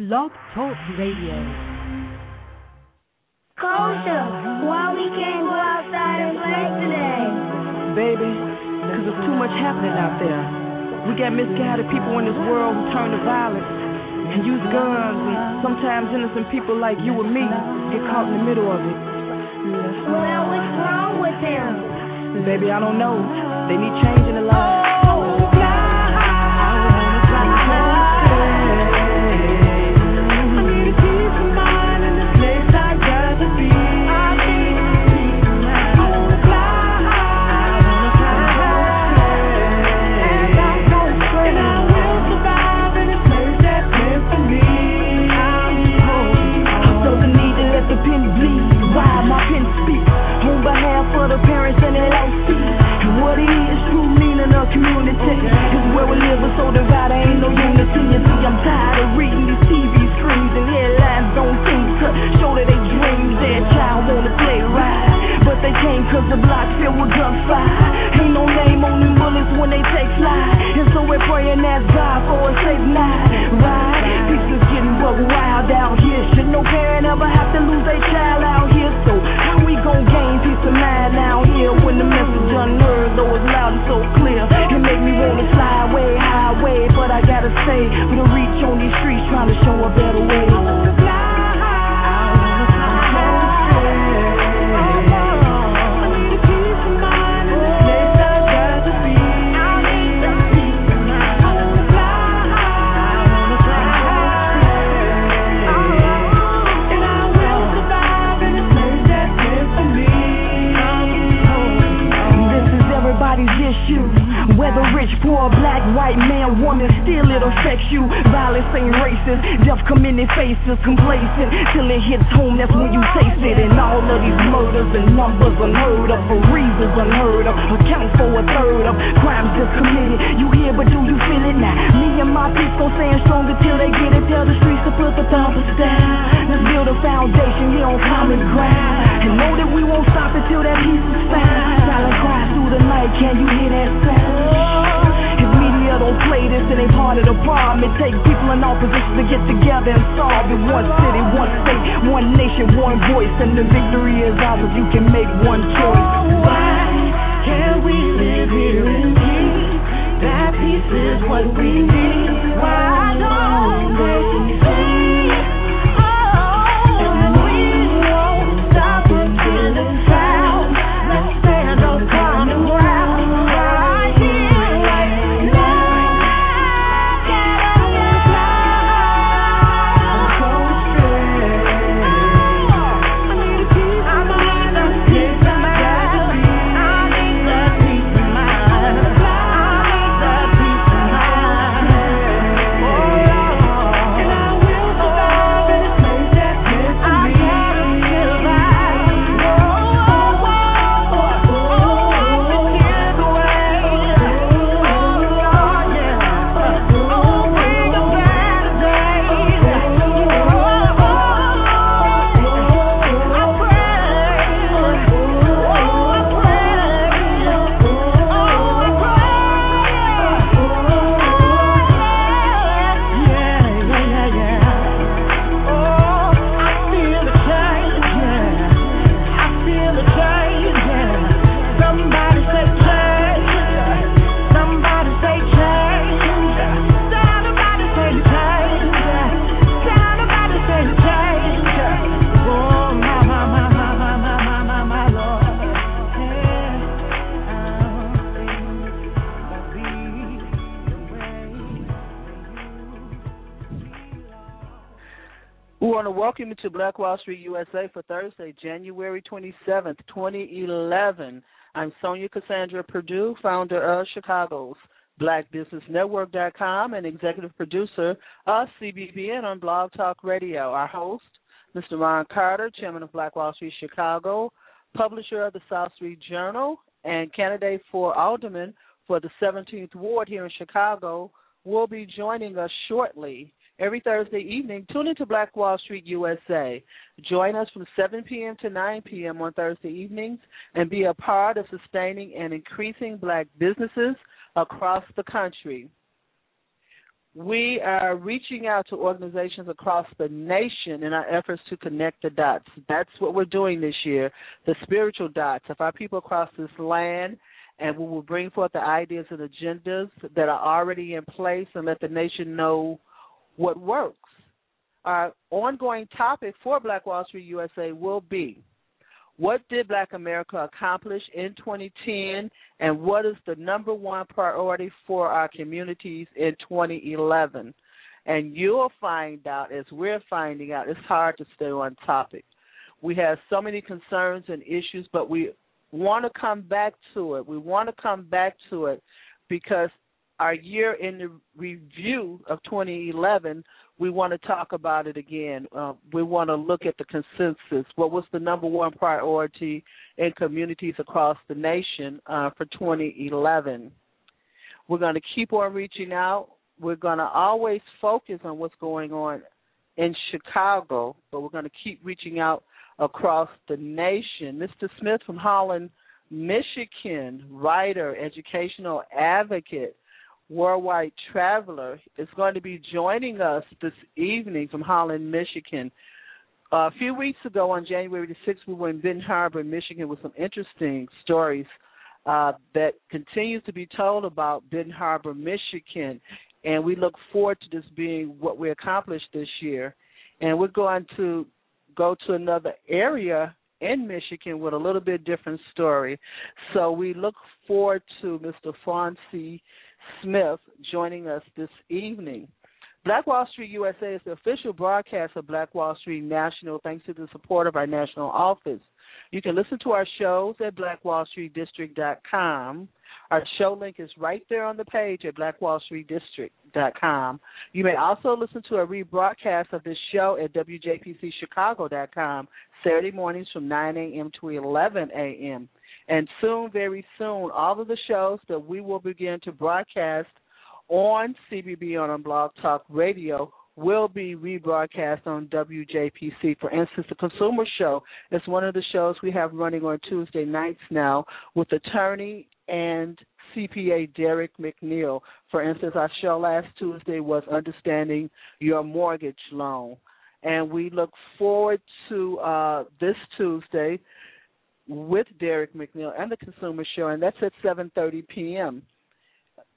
Blog Talk Radio. Kosha, why we can't go outside and play today? Baby, because there's too much happening out there. We got misguided people in this world who turn to violence and use guns, and sometimes innocent people like you and me get caught in the middle of it. Well, what's wrong with them? Baby, I don't know. They need change in their lives. What it is, true meaning of community. Is where we live, but so divided, ain't no unity. You see, I'm tired of reading these TV screens And headlines don't seem to show that they dreams Their child wanna play right But they can't cause the block filled with gunfire Ain't no name on them bullets when they take flight. And so we're praying ask God for a safe night. Right? People getting buck wild out here. Should no parent ever have to lose their child out here gon' gain peace of mind out here when the message unheard, though it's loud and so clear. It make me wanna fly away, highway, but I gotta stay with a reach on these streets, trying to show a better way. you. Whether rich, poor, black, white, man, woman, still it affects you. Violence ain't racist, death their faces, complacent. Till it hits home, that's when you taste it. And all of these murders and numbers unheard of, for reasons unheard of, account for a third of crimes just committed. You hear, but do you feel it now? Me and my people gon' stand strong until they get it. Tell the streets to put the thumpers down. Let's build a foundation here on common ground. And know that we won't stop until that peace is found. Silent cries through the night, can you hear that sound? Don't play this, it ain't part of the problem. It takes people in all positions to get together and solve it. One city, one state, one nation, one voice, and the victory is ours if you can make one choice. Why can't we live here in peace? That peace is what we need. Why don't they to Black Wall Street USA for Thursday, January 27th, 2011. I'm Sonja Cassandra Perdue, founder of Chicago's BlackBusinessNetwork.com and executive producer of CBBN on Blog Talk Radio. Our host, Mr. Ron Carter, chairman of Black Wall Street Chicago, publisher of the South Street Journal, and candidate for alderman for the 17th Ward here in Chicago, will be joining us shortly every Thursday evening. Tune into Black Wall Street USA. Join us from 7 p.m. to 9 p.m. on Thursday evenings and be a part of sustaining and increasing black businesses across the country. we are reaching out to organizations across the nation in our efforts to connect the dots. That's what we're doing this year, the spiritual dots of our people across this land, and we will bring forth the ideas and agendas that are already in place and let the nation know what works. Our ongoing topic for Black Wall Street USA will be what did Black America accomplish in 2010, and what is the number one priority for our communities in 2011? And you'll find out, as we're finding out, it's hard to stay on topic. We have so many concerns and issues, but we want to come back to it. We want to come back to it because our year in the review of 2011 we want to talk about it again. Uh, we want to look at the consensus. What was the number one priority in communities across the nation uh, for 2011? We're going to keep on reaching out. We're going to always focus on what's going on in Chicago, but we're going to keep reaching out across the nation. Mr. Smith from Holland, Michigan, writer, educational advocate, worldwide traveler is going to be joining us this evening from Holland, Michigan. Uh, a few weeks ago, on January the 6th, we were in Benton Harbor, Michigan, with some interesting stories uh, that continues to be told about Benton Harbor, Michigan, and we look forward to this being what we accomplished this year. And we're going to go to another area in Michigan with a little bit different story. So we look forward to Mr. Fonzie Smith joining us this evening. Black Wall Street USA is the official broadcast of Black Wall Street National thanks to the support of our national office. You can listen to our shows at blackwallstreetdistrict.com. Our show link is right there on the page at blackwallstreetdistrict.com. You may also listen to a rebroadcast of this show at wjpcchicago.com Saturday mornings from 9 a.m. to 11 a.m. And soon, very soon, all of the shows that we will begin to broadcast on CBBN Blog Talk Radio will be rebroadcast on WJPC. For instance, the Consumer Show is one of the shows we have running on Tuesday nights now with attorney and CPA Derek McNeil. For instance, our show last Tuesday was Understanding Your Mortgage Loan. And we look forward to uh, this Tuesday with Derek McNeil and the Consumer Show, and that's at 7:30 p.m.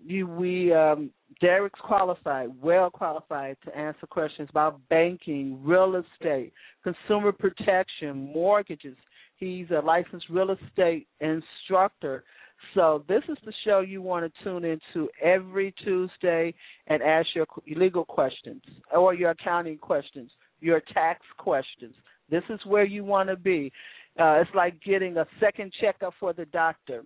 You, we, um, Derek's qualified, well qualified to answer questions about banking, real estate, consumer protection, mortgages. He's a licensed real estate instructor. So this is the show you want to tune into every Tuesday and ask your legal questions or your accounting questions, your tax questions. This is where you want to be. Uh, it's like getting a second checkup for the doctor.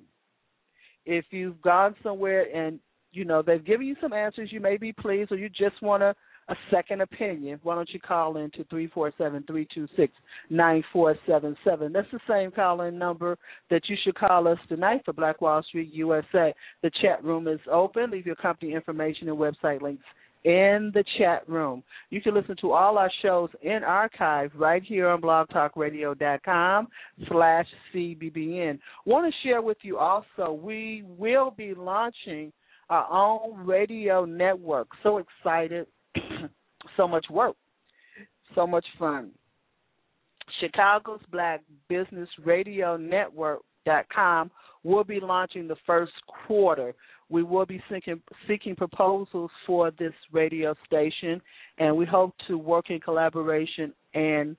If you've gone somewhere and you know they've given you some answers, you may be pleased, or you just want a, a second opinion. Why don't you call in to three four seven three two six nine four seven seven? That's the same call-in number that you should call us tonight for Black Wall Street USA. The chat room is open. Leave your company information and website links in the chat room. You can listen to all our shows in archive right here on blogtalkradio.com slash CBBN. Want to share with you also, we will be launching our own radio network. So excited. so much work. So much fun. Chicago's Black Business Radio Network.com will be launching the first quarter we will be seeking, seeking proposals for this radio station, and we hope to work in collaboration and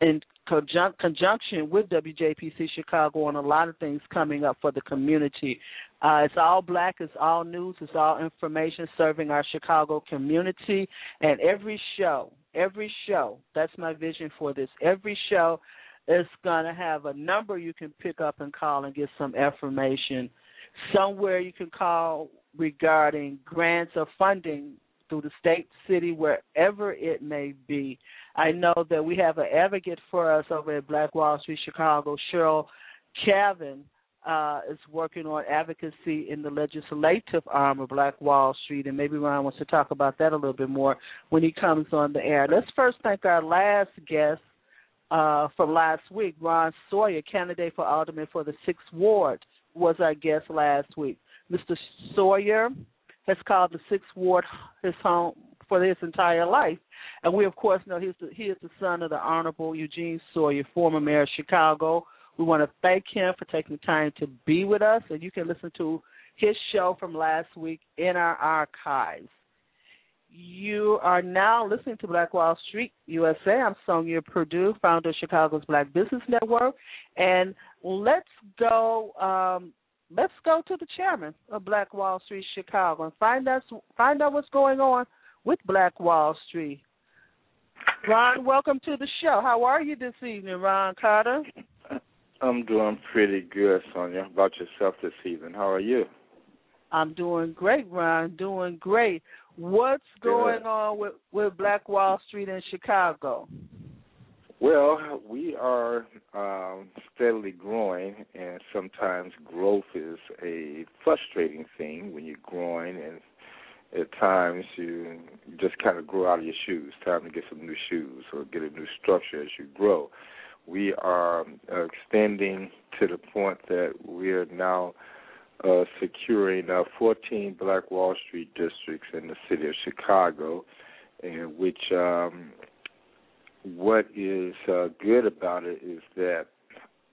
in conjunc- conjunction with WJPC Chicago on a lot of things coming up for the community. Uh, it's all black, it's all news, it's all information serving our Chicago community. And every show, every show, that's my vision for this. Every show is going to have a number you can pick up and call and get some information somewhere you can call regarding grants or funding through the state, city, wherever it may be. I know that we have an advocate for us over at Black Wall Street, Chicago, Cheryl Cavin. Uh, is working on advocacy in the legislative arm of Black Wall Street, and maybe Ron wants to talk about that a little bit more when he comes on the air. Let's first thank our last guest uh, from last week, Ron Sawyer, candidate for alderman for the Sixth Ward was our guest last week. Mr. Sawyer has called the Sixth Ward his home for his entire life. And we, of course, know he's the, he is the son of the Honorable Eugene Sawyer, former mayor of Chicago. We want to thank him for taking the time to be with us, and you can listen to his show from last week in our archives. You are now listening to Black Wall Street USA. I'm Sonja Perdue, founder of Chicago's Black Business Network, and let's go. Um, let's go to the chairman of Black Wall Street Chicago and find out find out what's going on with Black Wall Street. Ron, welcome to the show. How are you this evening, Ron Carter? I'm doing pretty good, Sonja. How about yourself this evening? How are you? I'm doing great, Ron. Doing great. What's going on with, with Black Wall Street in Chicago? Well, we are um, steadily growing, and sometimes growth is a frustrating thing when you're growing, and at times you just kind of grow out of your shoes. Time to get some new shoes or get a new structure as you grow. We are uh, extending to the point that we are now uh, securing uh, 14 Black Wall Street districts in the city of Chicago, and which um, what is uh, good about it is that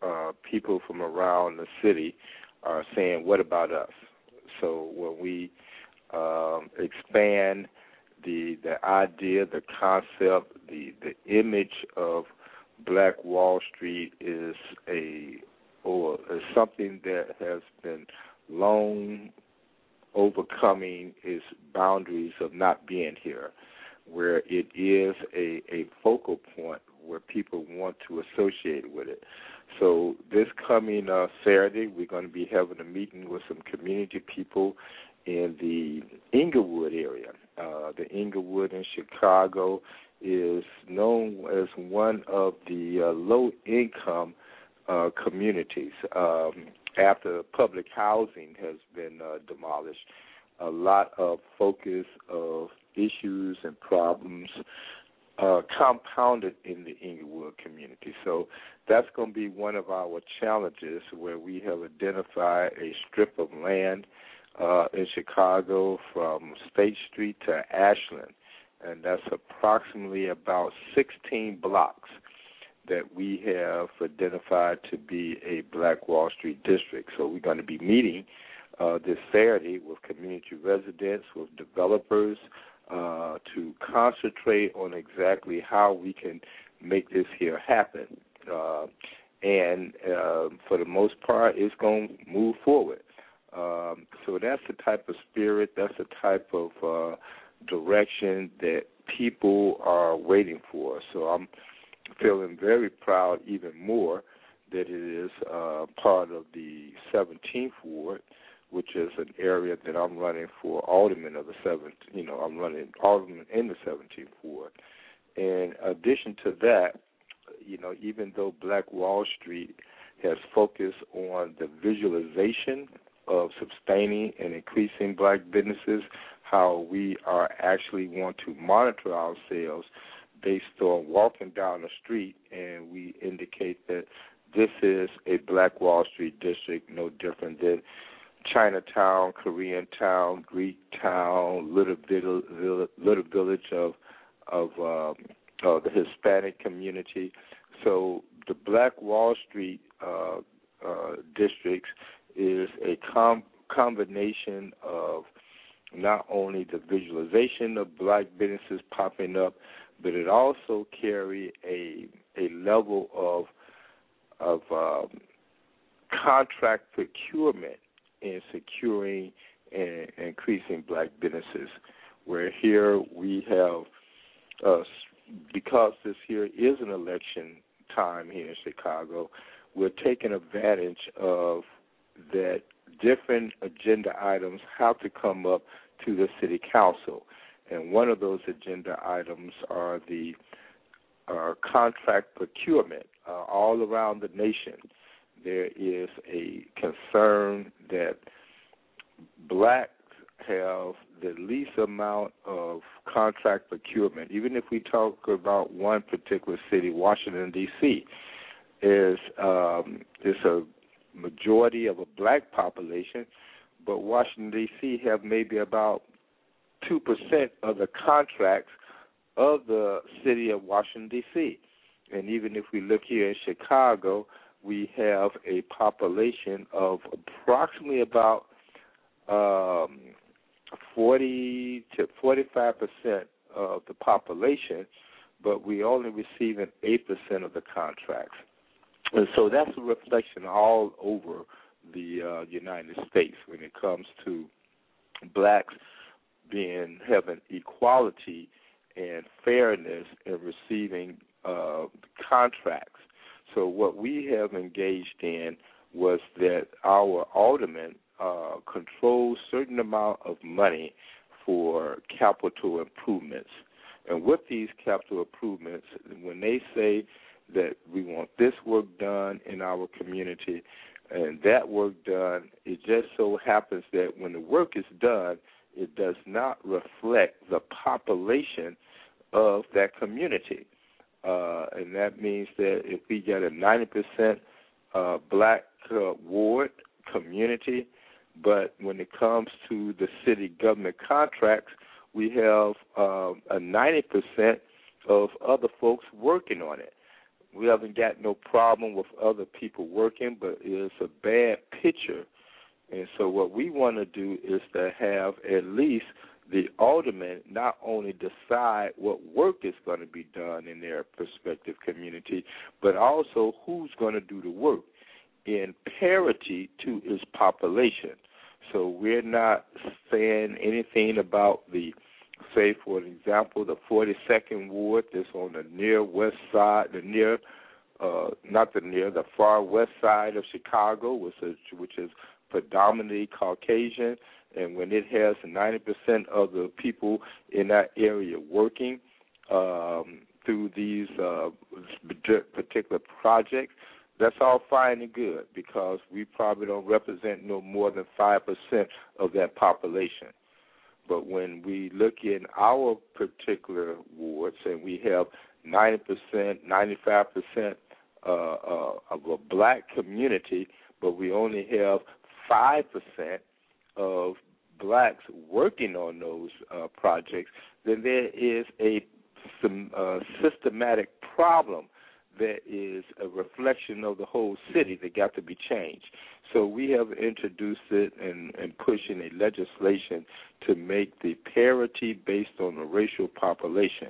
uh, people from around the city are saying, "What about us?" So when we um, expand the the idea, the concept, the the image of Black Wall Street is a or is something that has been long overcoming its boundaries of not being here, where it is a, a focal point where people want to associate with it. So this coming uh, Saturday, we're going to be having a meeting with some community people in the Englewood area. Uh, the Englewood in Chicago is known as one of the uh, low-income uh, communities. Um, after public housing has been uh, demolished, a lot of focus of issues and problems uh, compounded in the Englewood community. So that's going to be one of our challenges where we have identified a strip of land uh, in Chicago from State Street to Ashland, and that's approximately about 16 blocks that we have identified to be a Black Wall Street district. So we're going to be meeting uh, this Saturday with community residents, with developers, uh, to concentrate on exactly how we can make this here happen. Uh, and uh, for the most part, it's going to move forward. Um, so that's the type of spirit, that's the type of uh, direction that people are waiting for. So I'm feeling very proud, even more, that it is uh, part of the 17th ward, which is an area that I'm running for alderman of the seventh. You know, I'm running alderman in the 17th ward. In addition to that, you know, even though Black Wall Street has focused on the visualization of sustaining and increasing black businesses, how we are actually want to monitor ourselves based on walking down the street and we indicate that this is a Black Wall Street district, no different than Chinatown, Korean town, Greek town, little little, village of of um, the Hispanic community. So the Black Wall Street uh, uh, districts is a com- combination of not only the visualization of black businesses popping up, but it also carry a a level of of um, contract procurement in securing and increasing black businesses. Where here we have, uh, because this here is an election time here in Chicago, we're taking advantage of that different agenda items have to come up to the city council. And one of those agenda items are the uh, contract procurement uh, all around the nation. There is a concern that blacks have the least amount of contract procurement. Even if we talk about one particular city, Washington D.C., is um, is a majority of a black population, but Washington D.C. have maybe about of the contracts of the city of Washington D.C. And even if we look here in Chicago, we have a population of approximately about um, 40 to 45 percent of the population, but we only receiving eight percent of the contracts. And so that's a reflection all over the uh, United States when it comes to blacks being having equality and fairness in receiving uh, contracts. So what we have engaged in was that our aldermen uh, control certain amount of money for capital improvements. And with these capital improvements, when they say that we want this work done in our community and that work done, it just so happens that when the work is done, it does not reflect the population of that community. Uh, and that means that if we get a 90% uh, black uh, ward community, but when it comes to the city government contracts, we have um, a 90% of other folks working on it. We haven't got no problem with other people working, but it's a bad picture. And so, what we want to do is to have at least the aldermen not only decide what work is going to be done in their prospective community, but also who's going to do the work in parity to its population. So we're not saying anything about the, say, for example, the 42nd ward that's on the near west side, the near, uh, not the near, the far west side of Chicago, which is, which is predominantly Caucasian, and when it has 90% of the people in that area working um, through these uh, particular projects, that's all fine and good because we probably don't represent no more than 5% of that population. But when we look in our particular wards and we have 90%, 95% uh, uh, of a black community, but we only have 5% of blacks working on those uh, projects, then there is a some uh, systematic problem that is a reflection of the whole city that got to be changed. So we have introduced it and, and pushing a legislation to make the parity based on the racial population.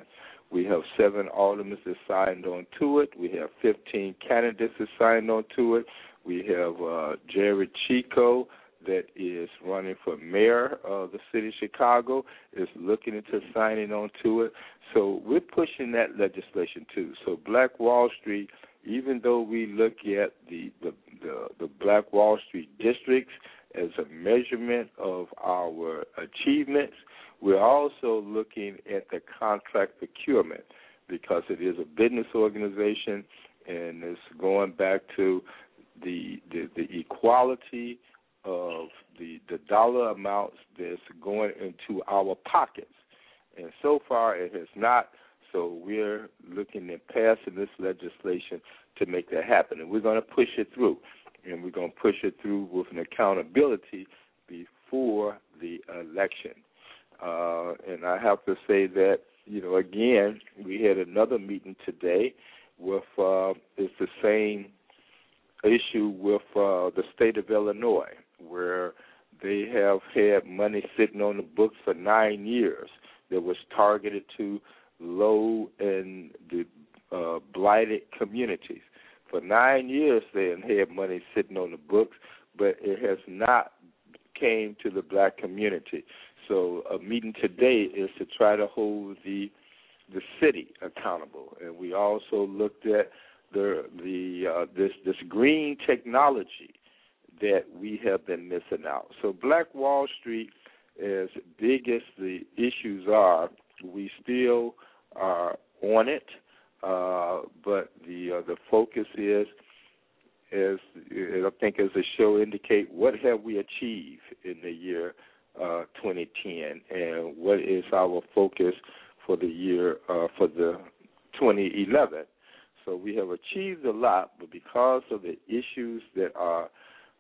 We have seven aldermen that signed on to it. We have 15 candidates that signed on to it. We have uh, Gery Chico that is running for mayor of the city of Chicago is looking into signing on to it. So we're pushing that legislation too. So Black Wall Street, even though we look at the the the, the Black Wall Street districts as a measurement of our achievements, we're also looking at the contract procurement because it is a business organization and it's going back to the the, the equality of the the dollar amounts that's going into our pockets. And so far it has not. So we're looking at passing this legislation to make that happen. And we're going to push it through. And we're going to push it through with an accountability before the election. Uh, and I have to say that, you know, again, we had another meeting today with, uh, it's the same issue with uh, the state of Illinois where they have had money sitting on the books for nine years that was targeted to low and the uh, blighted communities. For nine years, they had money sitting on the books, but it has not came to the black community. So a meeting today is to try to hold the the city accountable, and we also looked at the the uh, this this green technology that we have been missing out. So Black Wall Street, as big as the issues are, we still are on it, uh, but the uh, the focus is, as I think, as the show indicate, what have we achieved in the year uh, 2010, and what is our focus for the year uh, for the 2011. So we have achieved a lot, but because of the issues that are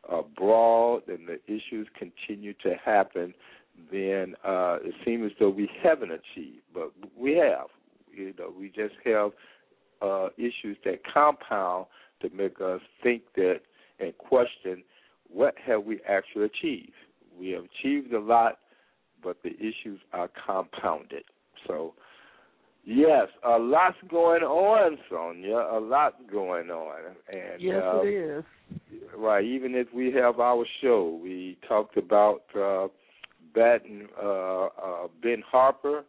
abroad and the issues continue to happen, then uh, it seems as though we haven't achieved, but we have. You know, we just have uh, issues that compound to make us think that and question what have we actually achieved. We have achieved a lot, but the issues are compounded. So, yes, a lot's going on, Sonja. A lot going on, and yes, uh, it is. Right. Even if we have our show, we talked about uh, uh, uh, Benton Harbor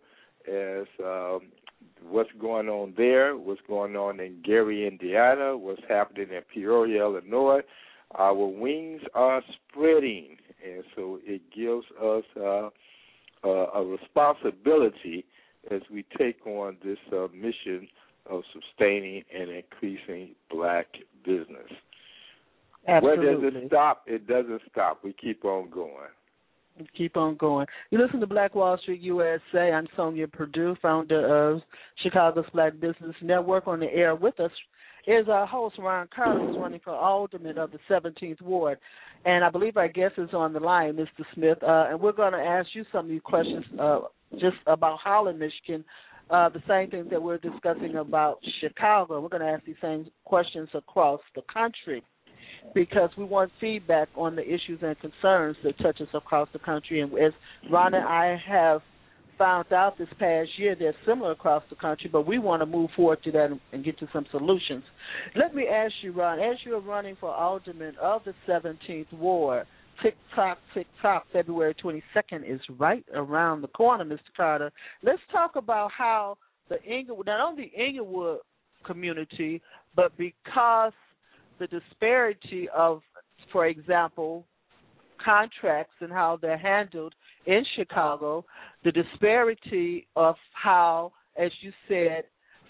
as um, what's going on there, what's going on in Gary, Indiana, what's happening in Peoria, Illinois. Our wings are spreading, and so it gives us uh, uh, a responsibility as we take on this uh, mission of sustaining and increasing black business. Absolutely. Where does it stop? It doesn't stop. We keep on going. Keep on going. You listen to Black Wall Street USA. I'm Sonja Perdue, founder of Chicago's Black Business Network. On the air with us is our host, Ron Carter, who's running for alderman of the 17th Ward. And I believe our guest is on the line, Mr. Smith. Uh, and we're going to ask you some of these questions uh, just about Holland, Michigan. Uh, the same things that we're discussing about Chicago. We're going to ask these same questions across the country because we want feedback on the issues and concerns that touch us across the country. And as Ron and I have found out this past year, they're similar across the country, but we want to move forward to that and get to some solutions. Let me ask you, Ron, as you're running for alderman of the 17th Ward, tick tock, tick tock, February 22nd is right around the corner, Mr. Carter. Let's talk about how the Englewood, not only the Englewood community, but because the disparity of, for example, contracts and how they're handled in Chicago, the disparity of how, as you said,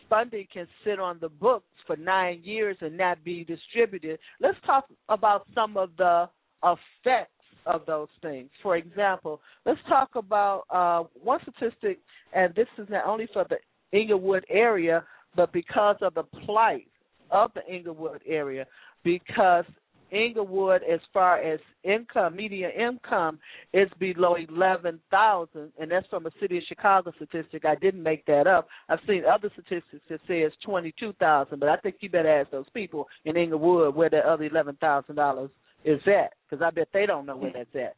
funding can sit on the books for nine years and not be distributed. Let's talk about some of the effects of those things. For example, let's talk about uh, one statistic, and this is not only for the Englewood area, but because of the plight of the Englewood area, because Englewood, as far as income, median income, is below eleven thousand, and that's from a city of Chicago statistic. I didn't make that up. I've seen other statistics that say it's twenty two thousand, but I think you better ask those people in Englewood where that other eleven thousand dollars is at, because I bet they don't know where that's at.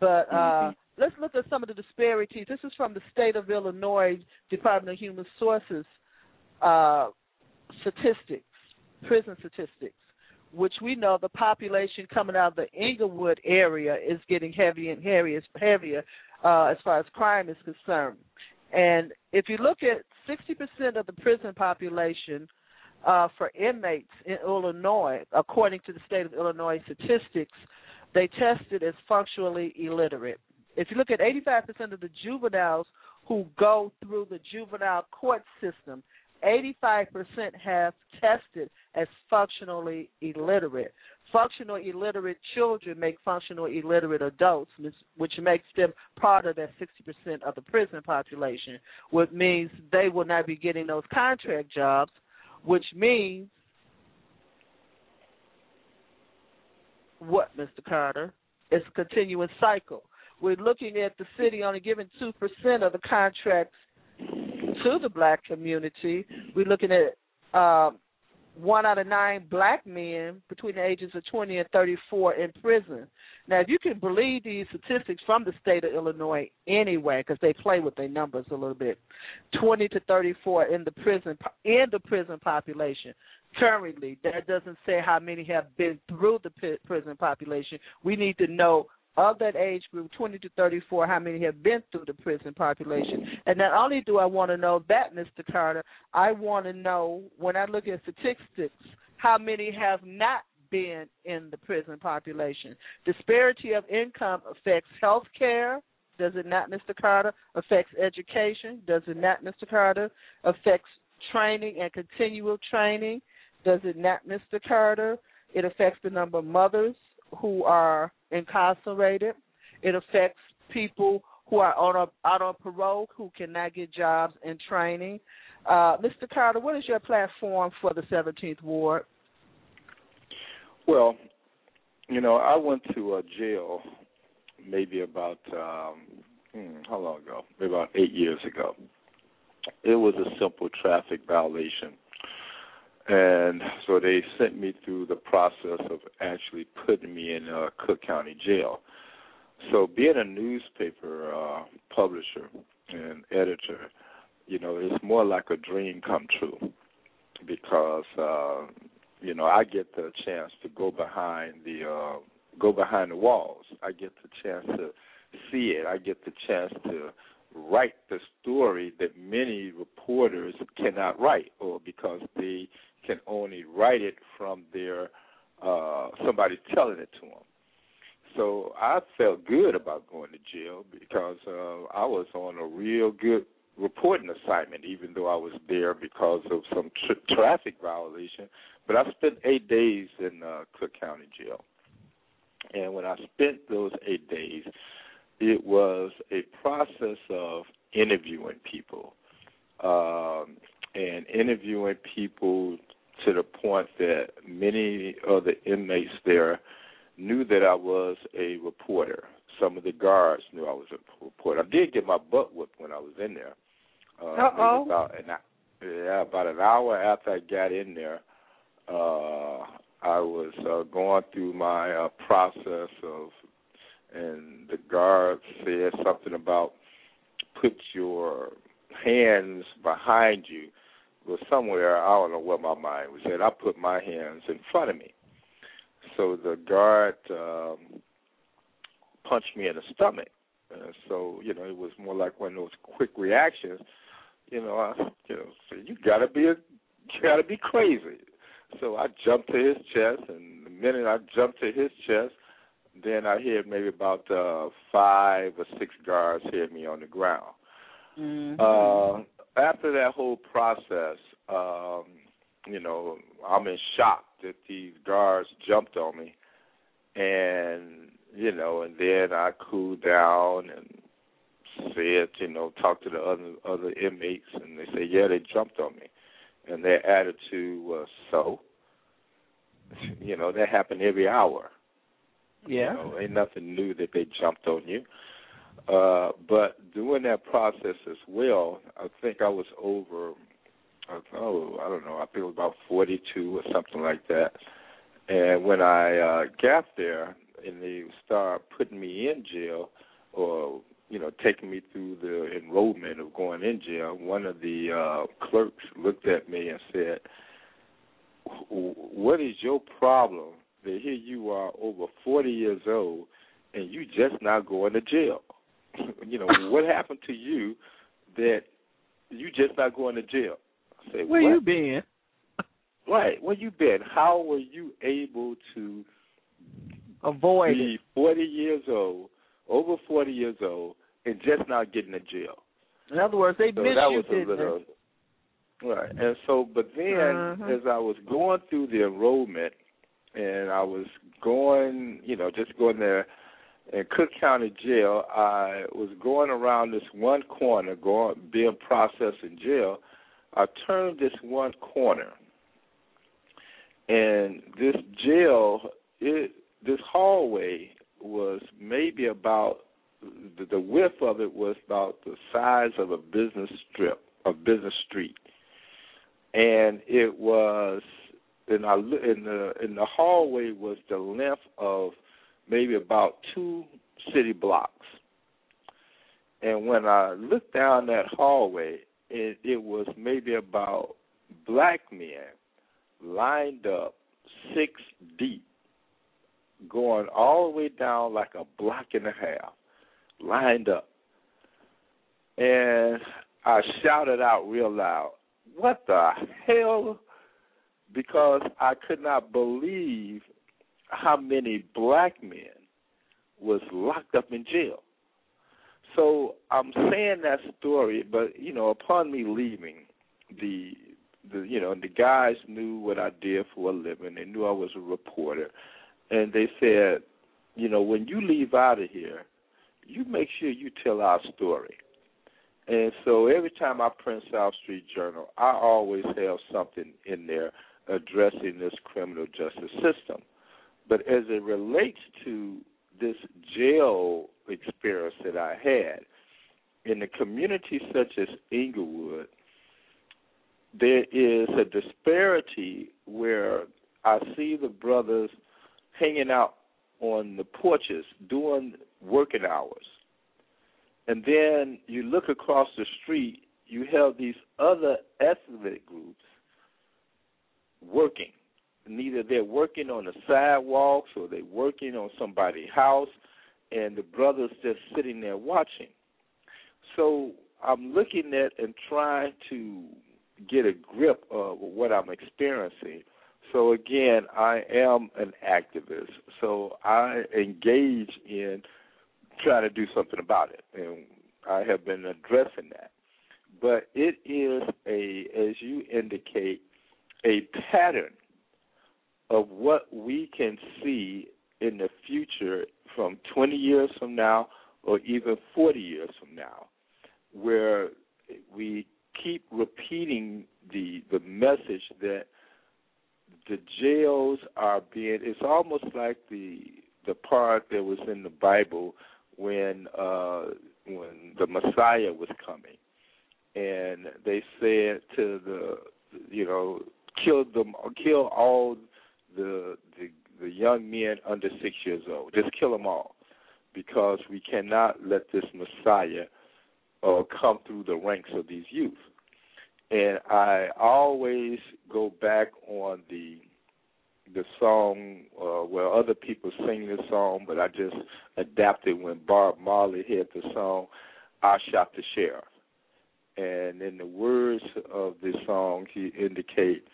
But uh, mm-hmm. let's look at some of the disparities. This is from the state of Illinois Department of Human Sources uh, statistics, prison statistics which we know the population coming out of the Englewood area is getting heavier and heavier, heavier uh, as far as crime is concerned. And if you look at 60% of the prison population uh, for inmates in Illinois, according to the state of Illinois statistics, they tested as functionally illiterate. If you look at 85% of the juveniles who go through the juvenile court system, 85% have tested as functionally illiterate. Functional illiterate children make functional illiterate adults, which makes them part of that 60% of the prison population, which means they will not be getting those contract jobs, which means what, Mr. Carter? It's a continuous cycle. We're looking at the city only giving 2% of the contracts to the black community. We're looking at um, one out of nine black men between the ages of 20 and 34 in prison. Now, if you can believe these statistics from the state of Illinois anyway, because they play with their numbers a little bit, 20 to 34 in the prison in the prison population. Currently, that doesn't say how many have been through the prison population. We need to know of that age group, 20 to 34, how many have been through the prison population. And not only do I want to know that, Mr. Carter, I want to know, when I look at statistics, how many have not been in the prison population. Disparity of income affects health care. Does it not, Mr. Carter? Affects education. Does it not, Mr. Carter? Affects training and continual training. Does it not, Mr. Carter? It affects the number of mothers who are incarcerated. It affects people who are on a, out on parole who cannot get jobs and training. Uh, Mr. Carter, what is your platform for the 17th Ward? Well, You know, I went to a jail maybe about um hmm, how long ago? Maybe about eight years ago. It was a simple traffic violation. And so they sent me through the process of actually putting me in uh, Cook County Jail. So being a newspaper uh, publisher and editor, you know, it's more like a dream come true because uh, you know I get the chance to go behind the uh, go behind the walls. I get the chance to see it. I get the chance to write the story that many reporters cannot write, or because they can only write it from their uh, somebody telling it to them. So I felt good about going to jail because uh, I was on a real good reporting assignment, even though I was there because of some tr- traffic violation. But I spent eight days in uh, Cook County Jail, and when I spent those eight days, it was a process of interviewing people, um, and interviewing people to the point that many of the inmates there knew that I was a reporter. Some of the guards knew I was a reporter. I did get my butt whipped when I was in there. Uh, oh. About an, yeah, about an hour after I got in there, uh, I was uh, going through my uh, process of, and the guard said something about put your hands behind you. Well, somewhere I don't know where my mind was at. I put my hands in front of me. So the guard um, punched me in the stomach. Uh, so you know, it was more like one of those quick reactions. You know, I, you know, so you gotta be a, you gotta be crazy. So I jumped to his chest, and the minute I jumped to his chest, then I hear maybe about uh, five or six guards hit me on the ground. Mm-hmm. Uh, after that whole process, um, you know, I'm in shock that these guards jumped on me, and you know, and then I cooled down and said, you know, talked to the other other inmates, and they said, yeah, they jumped on me, and their attitude was so. You know, that happened every hour. Yeah. You know, ain't nothing new that they jumped on you. Uh, but during that process as well, I think I was over oh, I don't know, I think it was about 42 or something like that. And when I uh, got there and they started putting me in jail or, you know, taking me through the enrollment of going in jail, one of the uh, clerks looked at me and said, what is your problem that here you are over 40 years old and you just not going to jail? you know, what happened to you that you just not going to jail? I say, Where what? you been? Right, where you been? How were you able to Avoid be it. 40 years old, over 40 years old, and just not getting to jail? In other words, they So missed that you, was a didn't little right. And so, but then Mhm. as I was going through the enrollment, and I was going, you know, just going there in Cook County Jail, I was going around this one corner, going being processed in jail. I turned this one corner, and this jail, it this hallway was maybe about the, the width of it was about the size of a business strip, a business street, and it was in our in the in the hallway was the length of maybe about two city blocks. And when I looked down that hallway, it, it was maybe about black men lined up six deep, going all the way down like a block and a half, lined up. And I shouted out real loud, What the hell? Because I could not believe how many black men was locked up in jail. So I'm saying that story, but you know, upon me leaving, the the you know the guys knew what I did for a living. They knew I was a reporter, and they said, you know, when you leave out of here, you make sure you tell our story. And so every time I print South Street Journal, I always have something in there addressing this criminal justice system But as it relates to this jail experience that I had, in a community such as Englewood, there is a disparity where I see the brothers hanging out on the porches doing working hours. And then you look across the street, you have these other ethnic groups working. Neither they're working on the sidewalks or they're working on somebody's house, and the brothers just sitting there watching. So I'm looking at and trying to get a grip of what I'm experiencing. So again, I am an activist. So I engage in trying to do something about it, and I have been addressing that. But it is a, as you indicate, a pattern of what we can see in the future from 20 years from now or even 40 years from now, where we keep repeating the the message that the jails are being it's almost like the the part that was in the Bible when uh when the Messiah was coming. And they said to the you know kill them kill all the the the young men under 6 years old. Just kill them all because we cannot let this Messiah uh, come through the ranks of these youth. And I always go back on the the song uh other people sing this song but I just adapted when Bob Marley hit the song I shot the sheriff. And in the words of this song he indicates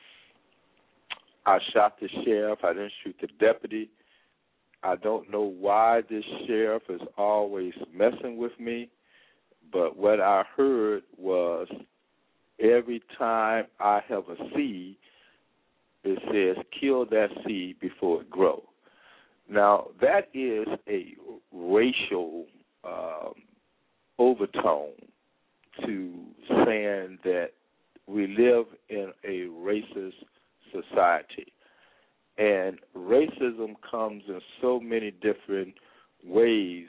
I shot the sheriff I didn't shoot the deputy I don't know why this sheriff is always messing with me but what I heard was every time I have a seed, it says kill that seed before it grows. Now that is a racial um, overtone to saying that we live in a racist society. And racism comes in so many different ways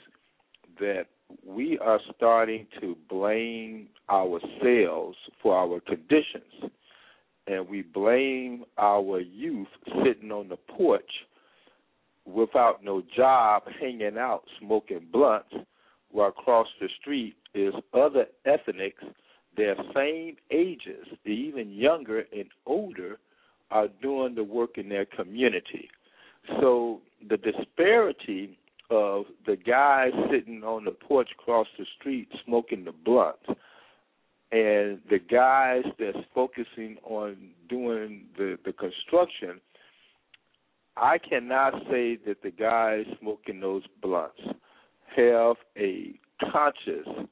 that we are starting to blame ourselves for our conditions. And we blame our youth sitting on the porch without no job, hanging out, smoking blunts, while across the street is other ethnics, their same ages, even younger and older, are doing the work in their community. So the disparity of the guy sitting on the porch across the street smoking the blunt and the guys that's focusing on doing the the construction I cannot say that the guys smoking those blunts have a conscience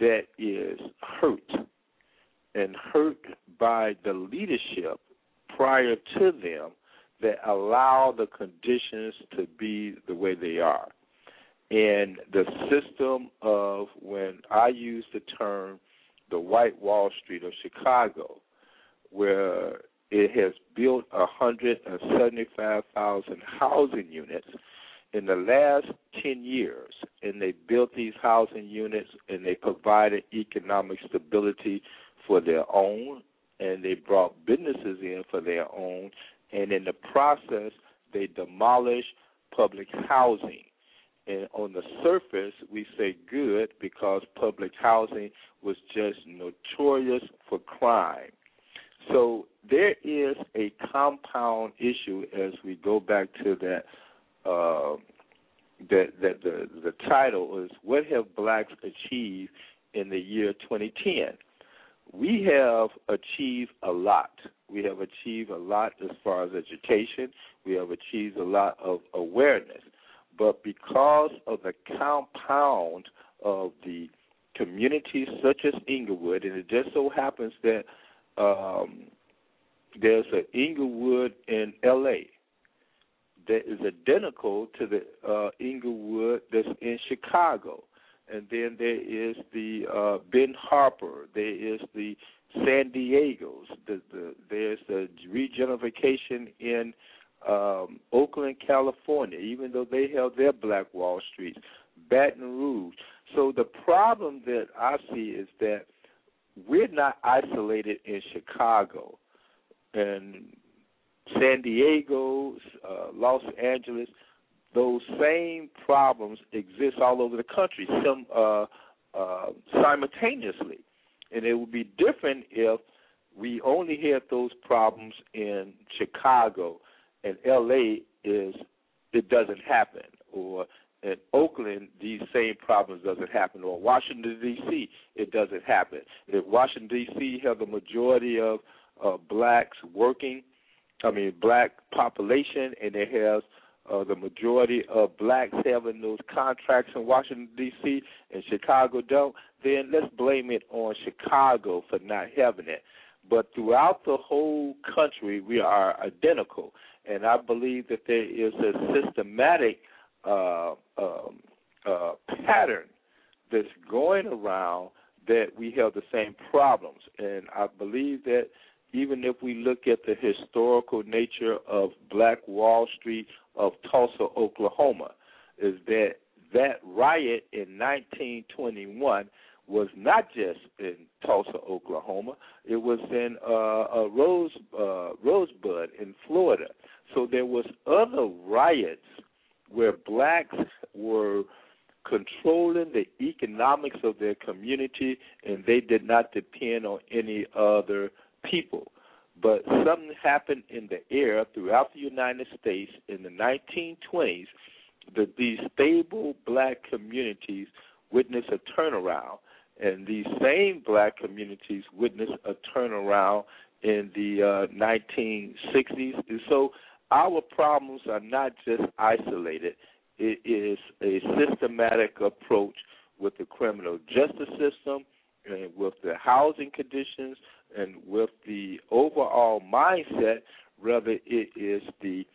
that is hurt and hurt by the leadership prior to them that allow the conditions to be the way they are. And the system of when I use the term the white Wall Street of Chicago, where it has built 175,000 housing units in the last 10 years, and they built these housing units and they provided economic stability for their own, and they brought businesses in for their own, and in the process, they demolished public housing. And on the surface, we say good because public housing was just notorious for crime. So there is a compound issue as we go back to that. Uh, that that the the title is what have blacks achieved in the year 2010 we have achieved a lot. We have achieved a lot as far as education. We have achieved a lot of awareness. But because of the compound of the communities such as Englewood, and it just so happens that um, there's an Inglewood in L.A. that is identical to the uh, Englewood that's in Chicago and then there is the uh, Benton Harbor. There is the San Diego's. The, the, there's the regentrification in um, Oakland, California, even though they held their Black Wall Street, Baton Rouge. So the problem that I see is that we're not isolated in Chicago and San Diego, uh, Los Angeles. Those same problems exist all over the country, some uh, uh, simultaneously, and it would be different if we only had those problems in Chicago and LA is it doesn't happen. Or in Oakland these same problems doesn't happen. Or Washington DC it doesn't happen. If Washington DC have the majority of uh, blacks working, I mean black population and it has uh, the majority of blacks having those contracts in Washington D.C. and Chicago don't, then let's blame it on Chicago for not having it. But throughout the whole country, we are identical, and I believe that there is a systematic uh, um, uh, pattern that's going around that we have the same problems, and I believe that even if we look at the historical nature of Black Wall Street of Tulsa, Oklahoma, is that that riot in 1921 was not just in Tulsa, Oklahoma. It was in uh, Rose uh, Rosebud in Florida. So there was other riots where blacks were controlling the economics of their community, and they did not depend on any other people. But something happened in the air throughout the United States in the 1920s that these stable black communities witnessed a turnaround and these same black communities witnessed a turnaround in the uh, 1960s. And so our problems are not just isolated. It is a systematic approach with the criminal justice system and with the housing conditions and with the overall mindset. whether it is the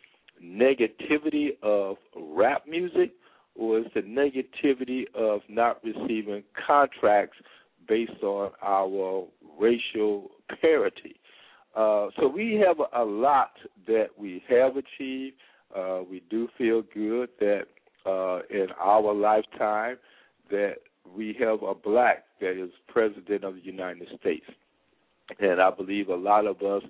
negativity of rap music or it's the negativity of not receiving contracts based on our racial parity. Uh, so we have a lot that we have achieved. Uh, we do feel good that uh, in our lifetime that we have a black that is president of the United States, and I believe a lot of us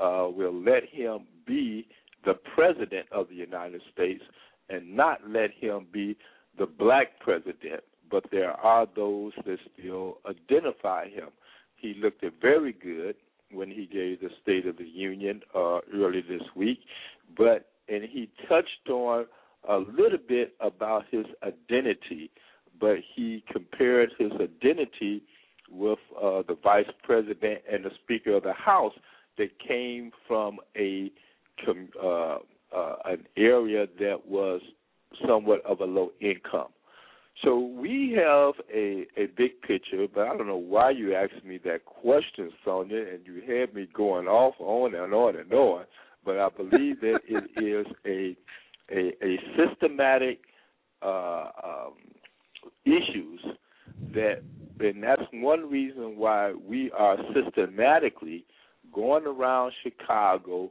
uh, will let him be the president of the United States and not let him be the black president, but there are those that still identify him. He looked very good when he gave the State of the Union uh, early this week, but and he touched on a little bit about his identity, but he compared his identity with uh, the vice president and the Speaker of the House that came from a uh, uh, an area that was somewhat of a low income. So we have a a big picture, but I don't know why you asked me that question, Sonja, and you had me going off on and on and on. But I believe that it is a a, a systematic uh, um, issues that, and that's one reason why we are systematically going around Chicago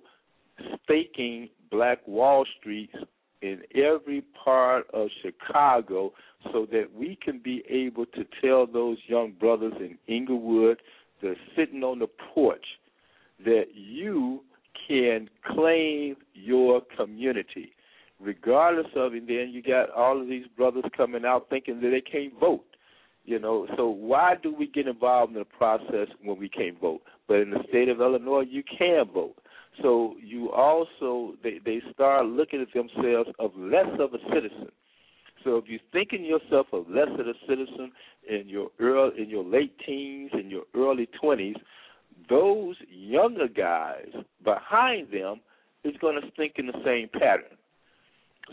staking Black Wall Streets in every part of Chicago so that we can be able to tell those young brothers in Englewood that are sitting on the porch that you can claim your community. Regardless of it then you got all of these brothers coming out thinking that they can't vote you know so why do we get involved in the process when we can't vote but in the state of illinois you can vote so you also they they start looking at themselves of less of a citizen. So if you're thinking yourself of less of a citizen in your early in your late teens in your early twenties, those younger guys behind them is going to think in the same pattern.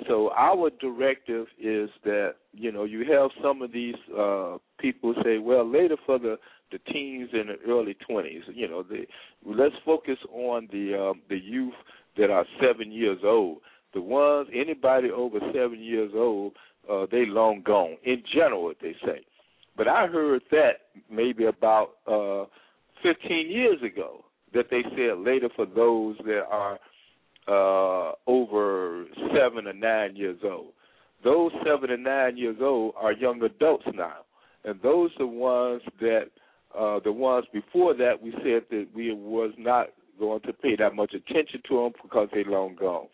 So our directive is that you know you have some of these uh, people say, well, later for the the teens and the early twenties. You know, the, let's focus on the um, the youth that are seven years old. The ones anybody over seven years old, uh, they long gone. In general, what they say. But I heard that maybe about uh, 15 years ago that they said later for those that are uh, over seven or nine years old. Those seven and nine years old are young adults now, and those are the ones that uh, the ones before that we said that we was not going to pay that much attention to them because they long gone.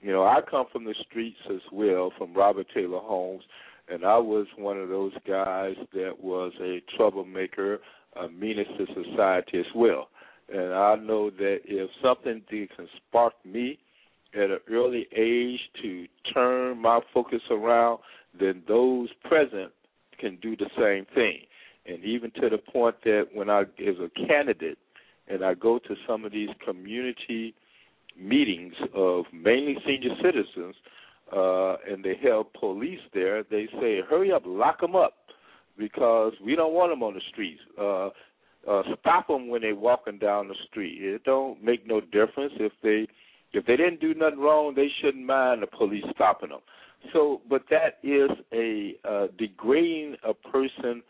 You know, I come from the streets as well, from Robert Taylor Homes, and I was one of those guys that was a troublemaker, a menace to society as well. And I know that if something can spark me at an early age to turn my focus around, then those present can do the same thing. And even to the point that when I, as a candidate, and I go to some of these community meetings of mainly senior citizens, uh, and they have police there, they say, "Hurry up, lock them up, because we don't want them on the streets. Uh, uh, stop them when they're walking down the street. It don't make no difference if they if they didn't do nothing wrong, they shouldn't mind the police stopping them. So, but that is a uh, degrading a person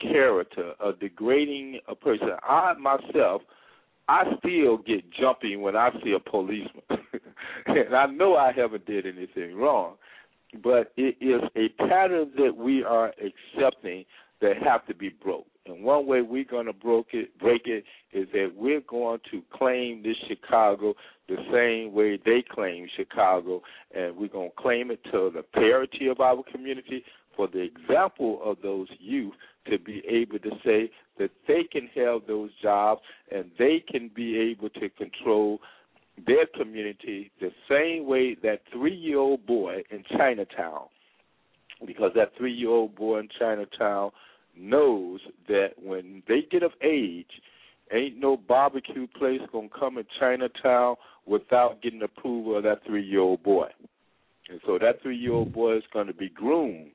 character, a degrading a person. I myself, I still get jumpy when I see a policeman, and I know I haven't did anything wrong, but it is a pattern that we are accepting that have to be broke. And one way we're going to it, break it is that we're going to claim this Chicago the same way they claim Chicago, and we're going to claim it to the parity of our community for the example of those youth to be able to say that they can have those jobs and they can be able to control their community the same way that three year old boy in Chinatown, because that three year old boy in Chinatown knows that when they get of age, ain't no barbecue place gonna come in Chinatown without getting approval of that three year old boy. And so that three year old boy is gonna be groomed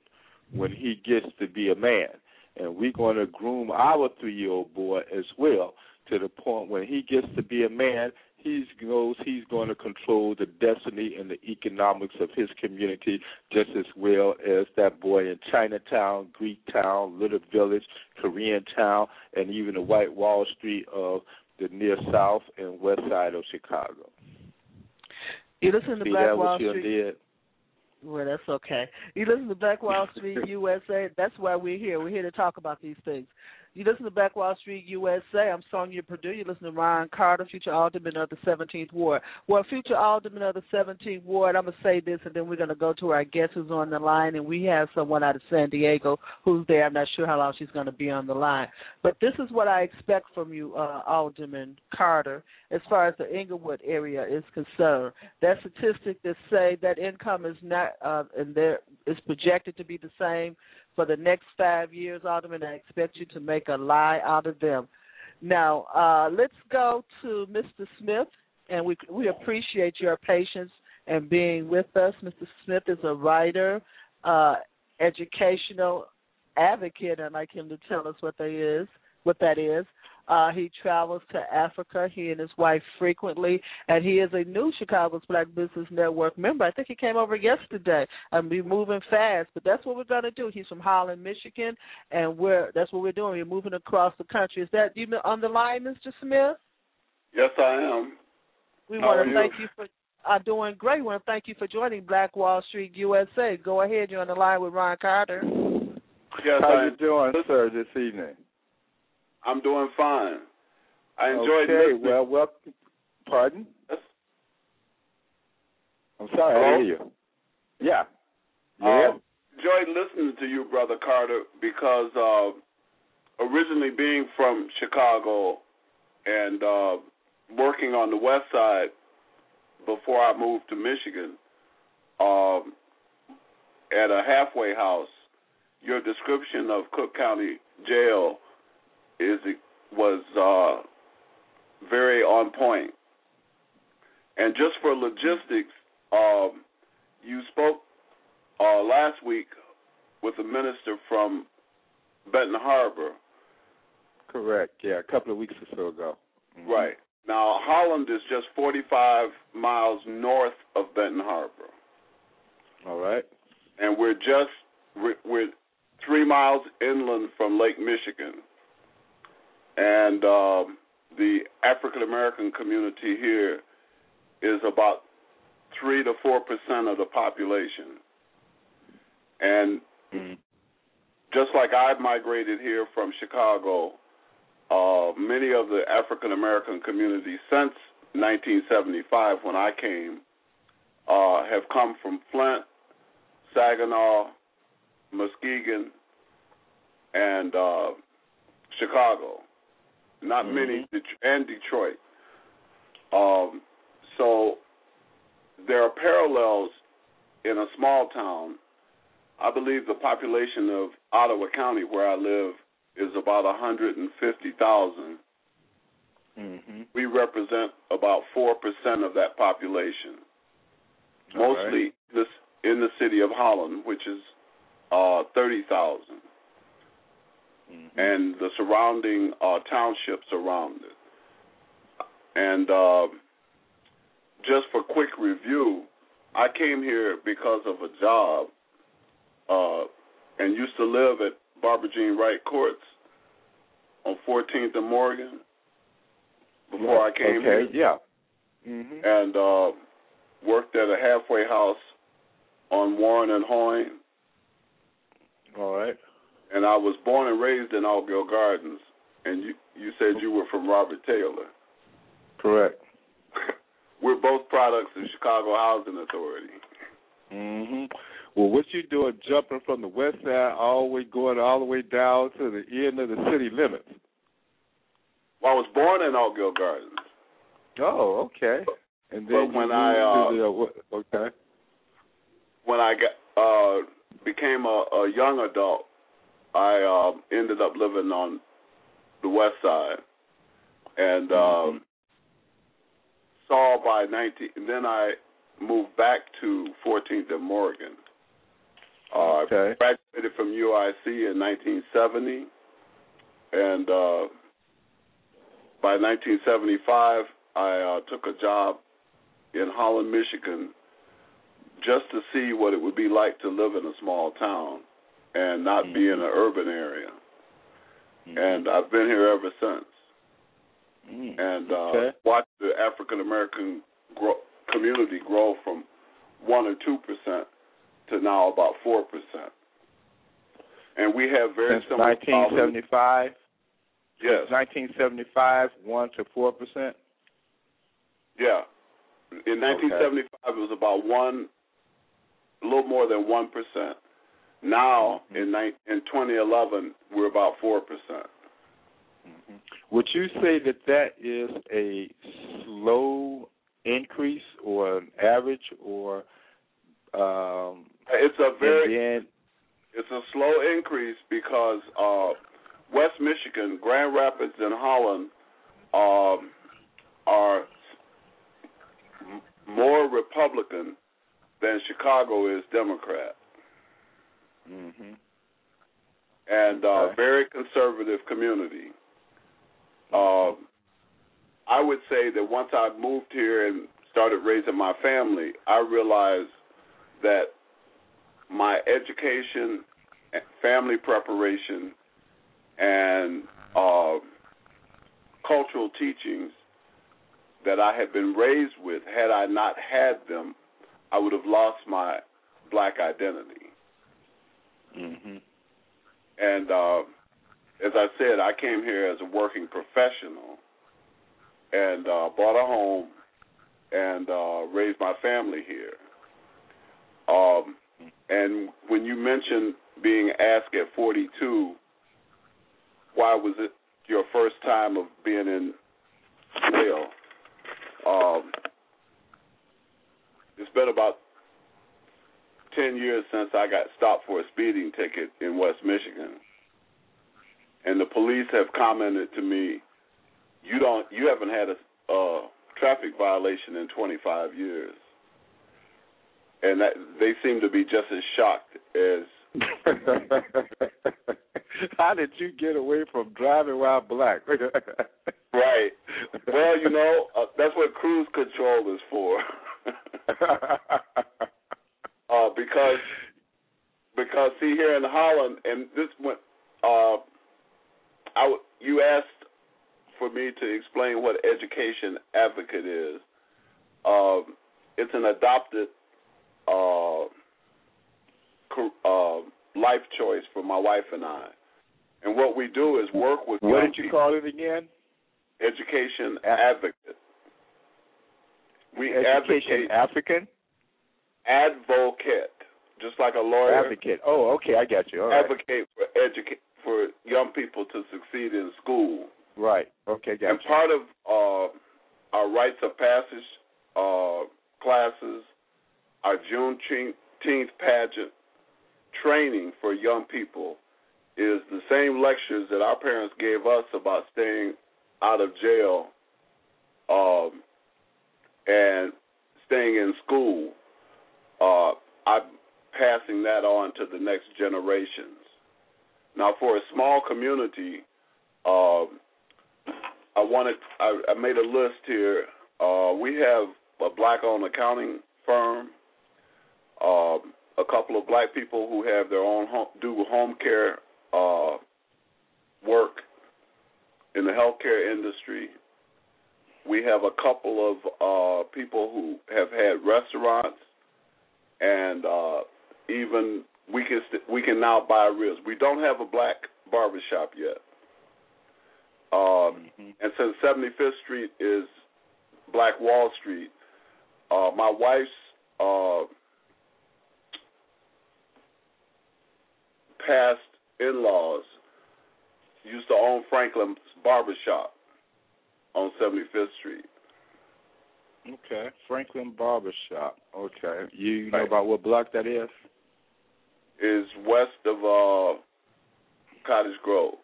when he gets to be a man. And we're gonna groom our three year old boy as well to the point when he gets to be a man, he knows he's going to control the destiny and the economics of his community just as well as that boy in Chinatown, Greek Town, Little Village, Korean Town, and even the White Wall Street of the near south and west side of Chicago. You listen to See Black Wall Street. did? Well, that's okay. You listen to Black Wall Street USA. That's why we're here. We're here to talk about these things. You listen to Back Wall Street USA. I'm Sonja Perdue. You listen to Ron Carter, future alderman of the 17th Ward. Well, future alderman of the 17th Ward, I'm going to say this, and then we're going to go to our guest who's on the line, and we have someone out of San Diego who's there. I'm not sure how long she's going to be on the line. But this is what I expect from you, uh, Alderman Carter, as far as the Englewood area is concerned. That statistic that say that income is not, uh, and there is projected to be the same for the next five years, Alderman. I expect you to make a lie out of them. Now, uh, let's go to Mr. Smith, and we we appreciate your patience and being with us. Mr. Smith is a writer, uh, educational advocate. I'd like him to tell us what that is. What that is. Uh, he travels to Africa. He and his wife frequently, and he is a new Chicago's Black Business Network member. I think he came over yesterday. and be moving fast, but that's what we're going to do. He's from Holland, Michigan, and we're that's what we're doing. We're moving across the country. Is that you on the line, Mr. Smith? Yes, I am. We How want to you? thank you for. I'm doing great. We want to thank you for joining Black Wall Street USA. Go ahead. You're on the line with Ron Carter. Yes, How I you doing, sir, this evening? I'm doing fine. I enjoyed okay, listening. well, well, pardon? Yes. I'm sorry, I Hello? hear you. Yeah. Uh, Yeah. enjoyed listening to you, brother Carter, because uh, originally being from Chicago and uh, working on the west side before I moved to Michigan um, at a halfway house, your description of Cook County Jail is was uh, very on point. And just for logistics, um, you spoke uh, last week with a minister from Benton Harbor. Correct. Yeah, a couple of weeks or so ago. Mhm. Right. Now, Holland is just 45 miles north of Benton Harbor. All right. And we're just, we're, we're three miles inland from Lake Michigan. And um, the African American community here is about three to four percent of the population. And Mm. just like I migrated here from Chicago, uh, many of the African American community since 1975, when I came, uh, have come from Flint, Saginaw, Muskegon, and uh, Chicago. Not Mhm. many, and Detroit. Um, so there are parallels in a small town. I believe the population of Ottawa County, where I live, is about 150,000. Mhm. We represent about 4% of that population, All mostly this in the city of Holland, which is uh, 30,000, Mhm. and the surrounding uh, townships around it. And uh, just for quick review, I came here because of a job uh, and used to live at Barbara Jean Wright Courts on 14th and Morgan before I came okay. here, Yeah. Mhm. and uh, worked at a halfway house on Warren and Hoyne. All right. And I was born and raised in Altgeld Gardens. And you you said you were from Robert Taylor. Correct. We're both products of Chicago Housing Authority. Mhm. Well, what you doing jumping from the west side all the way going all the way down to the end of the city limits? Well, I was born in Altgeld Gardens. Oh, okay. And then you when I, uh, the, what- okay. When I got uh became a, a young adult, I uh, ended up living on the west side, and uh, Mhm. saw by 19. And then I moved back to 14th and Morgan. Uh, Okay. I graduated from UIC in 1970, and uh, by 1975, I uh, took a job in Holland, Michigan, just to see what it would be like to live in a small town and not be in an urban area. Mhm. And I've been here ever since Mm. and uh, Okay. watch the African American grow, community grow from one or two percent to now about four percent. And we have very Since similar problems. 1975. Yes, 1975, one to four percent. yeah. In 1975, it was about one, a little more than one percent. Now, in in 2011, we're about four percent. Mm-hmm. Would you say that that is a slow increase or an average or um It's a very then It's a slow increase because uh, West Michigan, Grand Rapids, and Holland um, are more Republican than Chicago is Democrat, mhm and uh, Okay. very conservative community. Um, I would say that once I moved here and started raising my family, I realized that my education, family preparation, and uh, cultural teachings that I had been raised with, had I not had them, I would have lost my black identity. Mhm And uh, as I said, I came here as a working professional and uh, bought a home and uh, raised my family here. Um, and when you mentioned being asked at 42, why was it your first time of being in jail? Um, it's been about 10 years since I got stopped for a speeding ticket in West Michigan. And the police have commented to me, you don't you haven't had a uh, traffic violation in 25 years. And that they seem to be just as shocked as How did you get away from driving while black? right. Well, you know, uh, that's what cruise control is for. uh, because because see here in Holland, and this went. Uh, I w- you asked for me to explain what education advocate is. Um, it's an adopted uh, uh, life choice for my wife and I. And what we do is work with. What did you people. call it again? Education advocate. We Education advocate African advocate, just like a lawyer. Advocate. Oh, okay, I got you. All advocate right. for educate for young people to succeed in school. Right. Okay, got and you. part of uh, our rites of passage uh, classes, our Juneteenth pageant training for young people is the same lectures that our parents gave us about staying out of jail um, and staying in school. Uh, I'm passing that on to the next generations. Now, for a small community, uh, I wanted I, I made a list here. Uh, we have a black-owned accounting firm, uh, a couple of black people who have their own home, do home care uh, work in the healthcare industry. We have a couple of uh, people who have had restaurants, and uh, even we can st- we can now buy ribs. We don't have a black barbershop yet. Um, mm-hmm. And since 75th Street is Black Wall Street, uh, my wife's uh, past in-laws used to own Franklin's Barbershop on 75th Street. Okay, Franklin Barbershop. Okay, you know right. about what block that is? Is west of uh, Cottage Grove.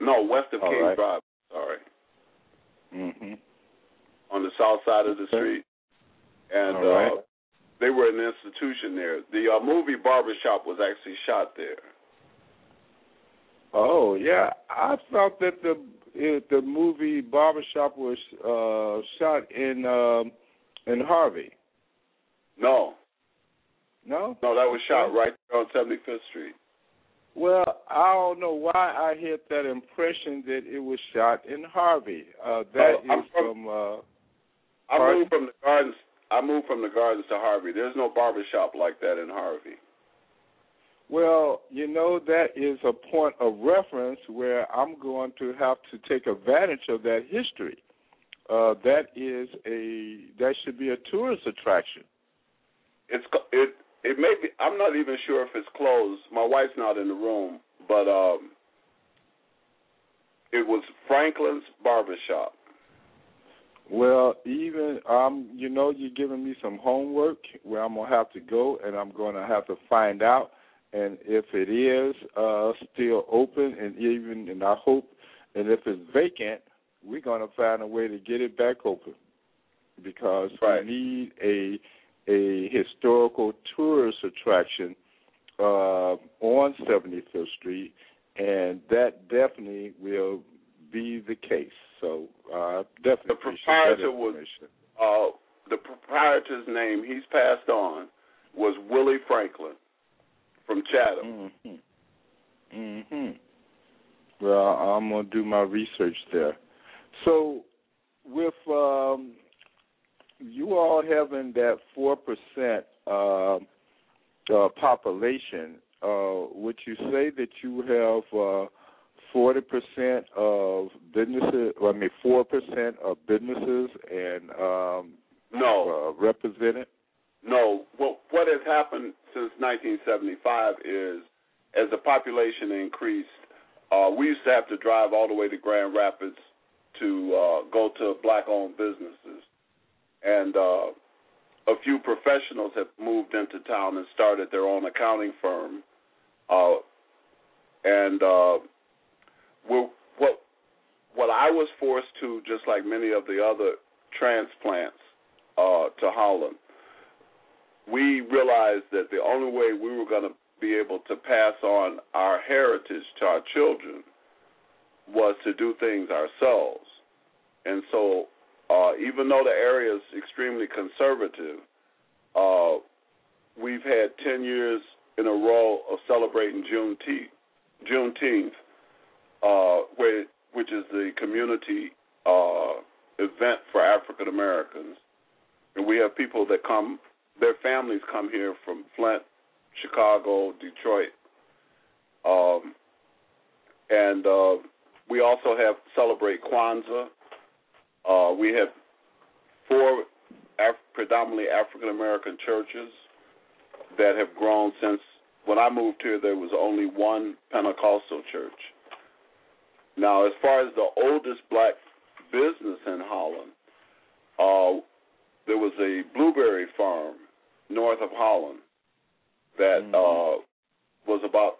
No, west of King right. Drive. Sorry. Mhm. On the south side of the okay. street, and All right. uh, they were an institution there. The uh, movie Barbershop was actually shot there. Oh yeah, I thought that the it, the movie Barbershop was uh, shot in uh, in Harvey. No. No. No, that was shot right on Seventy Fifth Street. Well, I don't know why I had that impression that it was shot in Harvey. Uh, that oh, is from. from uh, I moved from the gardens. I moved from the gardens to Harvey. There's no barbershop like that in Harvey. Well, you know that is a point of reference where I'm going to have to take advantage of that history. Uh, that is a that should be a tourist attraction. It's it it may be. I'm not even sure if it's closed. My wife's not in the room, but um, it was Franklin's Barbershop. Well, even um, you know, you're giving me some homework where I'm gonna have to go, and I'm gonna have to find out, and if it is uh still open, and even, and I hope, and if it's vacant, we're gonna find a way to get it back open, because right. we need a a historical tourist attraction uh, on 75th Street, and that definitely will be the case. So uh, definitely the proprietor was uh, the proprietor's name. He's passed on was Willie Franklin from Chatham. Mhm. Mhm. Well, I'm gonna do my research there. So, with um, you all having that four percent uh, uh, population, uh, would you say that you have uh, forty percent of businesses? I mean, four percent of businesses and um, no uh, represented. No. What what has happened since 1975 is, as the population increased, uh, we used to have to drive all the way to Grand Rapids to uh, go to black-owned businesses and uh, a few professionals have moved into town and started their own accounting firm. Uh, and uh, what what I was forced to, just like many of the other transplants uh, to Holland, we realized that the only way we were going to be able to pass on our heritage to our children was to do things ourselves. And so uh, even though the area is extremely conservative, uh, we've had 10 years in a row of celebrating Juneteenth, Juneteenth uh, which is the community uh, event for African Americans. and we have people that come, their families come here from Flint, Chicago, Detroit, um, and uh, we also have celebrate Kwanzaa. Uh, we have four Af- predominantly African American churches that have grown since when I moved here. There was only one Pentecostal church. Now, as far as the oldest black business in Holland, uh, there was a blueberry farm north of Holland that Mm-hmm. uh, was about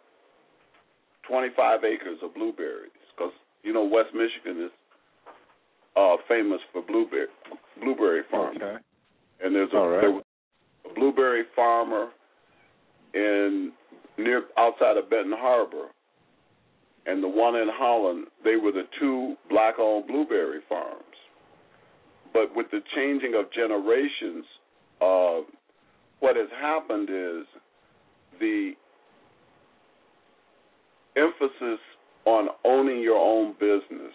25 acres of blueberries because you know West Michigan is uh, famous for blueberry blueberry farming, Okay. and there's a, right. there was a blueberry farmer in near outside of Benton Harbor, and the one in Holland. They were the two black-owned blueberry farms. But with the changing of generations, uh, what has happened is the emphasis on owning your own business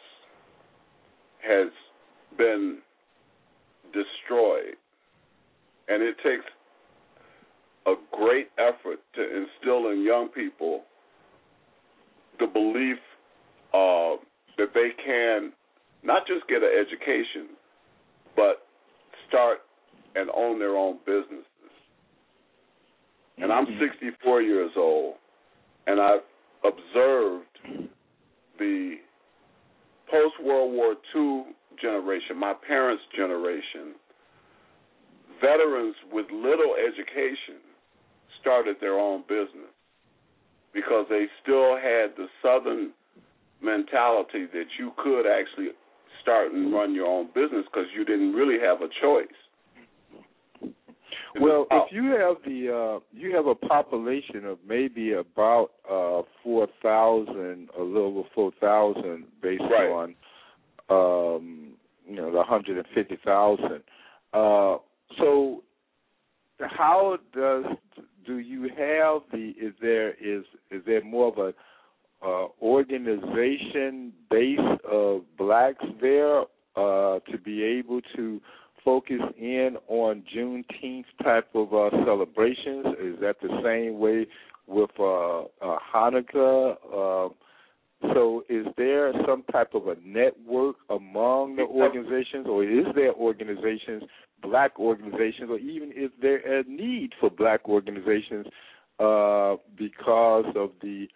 has been destroyed. And it takes a great effort to instill in young people the belief uh, that they can not just get an education, but start and own their own businesses. And I'm mm-hmm. 64 years old, and I've observed the post World War II generation, my parents' generation, veterans with little education started their own business because they still had the Southern mentality that you could actually start and run your own business because you didn't really have a choice. Well, if you have the uh you have a population of maybe about uh four thousand, a little over four thousand based Right. on um you know, the hundred and fifty thousand. Uh so how does do you have the is there is is there more of a uh organization base of blacks there uh to be able to focus in on Juneteenth type of uh, celebrations? Is that the same way with uh, uh, Hanukkah? Uh, so, is there some type of a network among the organizations, or is there organizations, black organizations, or even is there a need for black organizations uh, because of the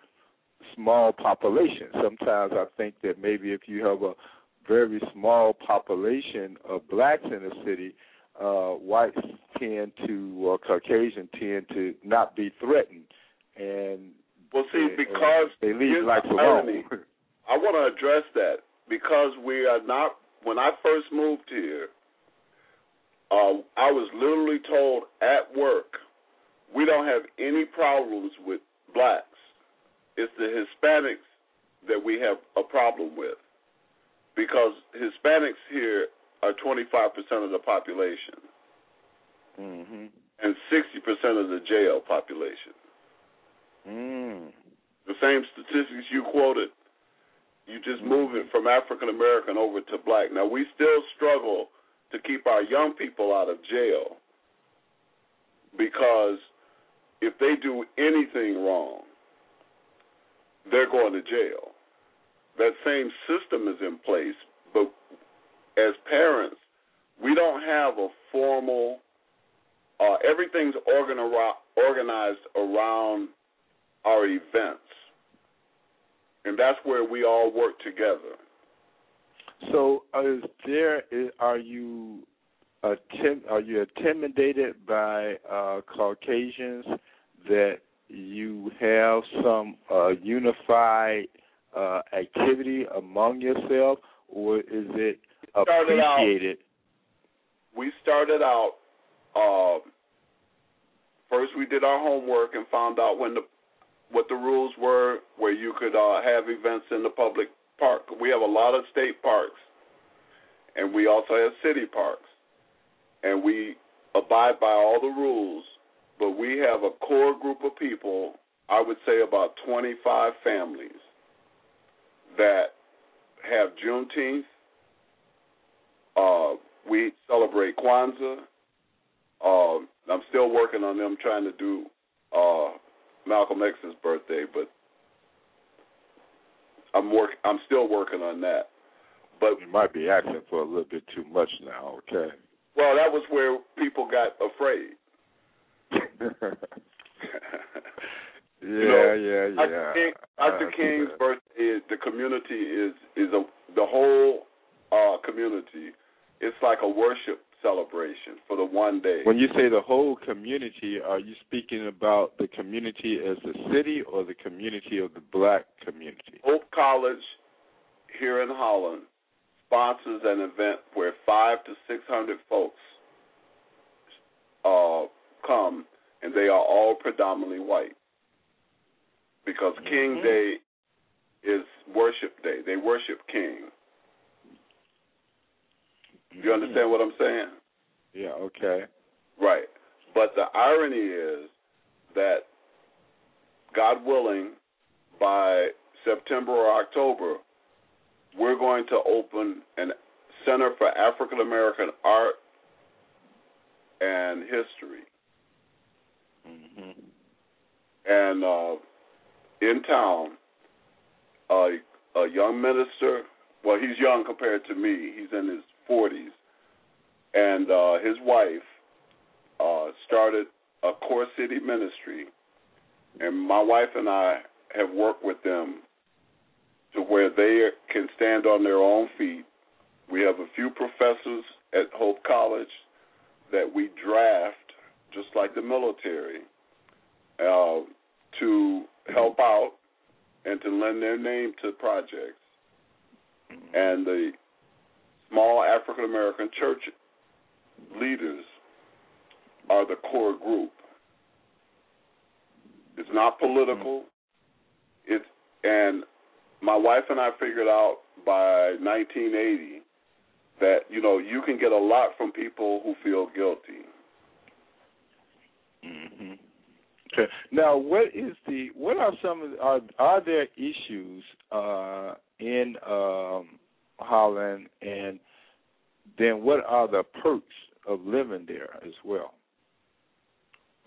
small population? Sometimes I think that maybe if you have a very small population of blacks in the city, uh, whites tend to, or Caucasian tend to not be threatened, and Well, see, and- because they leave the alone. I want to address that because we are not. When I first moved here, uh, I was literally told at work, we don't have any problems with blacks. It's the Hispanics that we have a problem with because Hispanics here are 25% of the population hmm and 60% of the jail population. Mm. the same statistics you quoted. You just move it from African American over to black. Now we still struggle to keep our young people out of jail because if they do anything wrong, they're going to jail. That same system is in place, but as parents, we don't have a formal. Uh, everything's organi- organized around our events. And that's where we all work together. So, is there? Is, are you Are you intimidated by uh, Caucasians that you have some uh, unified uh, activity among yourself, or is it appreciated? We started out, uh, first we did our homework and found out when the what the rules were where you could uh, have events in the public park. We have a lot of state parks, and we also have city parks. And we abide by all the rules, but we have a core group of people, I would say about 25 families, that have Juneteenth. Uh, we celebrate Kwanzaa, Uh, I'm still working on them trying to do uh, Malcolm X's birthday, but I'm work. I'm still working on that. But you might be asking for a little bit too much now. Okay. Well, that was where people got afraid. yeah, you know, yeah, yeah. Dr. King, Dr. King's birthday, is, the community is is a the whole uh, community. It's like a worship celebration for the one day. When you say the whole community, are you speaking about the community as a city or the community of the black community? Hope College here in Holland sponsors an event where five to six hundred folks uh, come, and they are all predominantly white because mm-hmm. King Day is worship day. They worship King. You understand what I'm saying? Yeah, okay. Right. But the irony is that, God willing, by September or October, we're going to open a Center for African American Art and History. Mm-hmm. And uh, in town, uh, a young minister, well, he's young compared to me, he's in his 40s. And uh, his wife uh, started a Core City ministry. And my wife and I have worked with them to where they can stand on their own feet. We have a few professors at Hope College that we draft, just like the military, uh, to help out and to lend their name to projects. And the small African American church leaders are the core group. It's not political. It's and my wife and I figured out by 1980 that you know you can get a lot from people who feel guilty. Mm-hmm. Okay. Now, what is the what are some of are are there issues uh, in um, Holland, and then what are the perks of living there as well?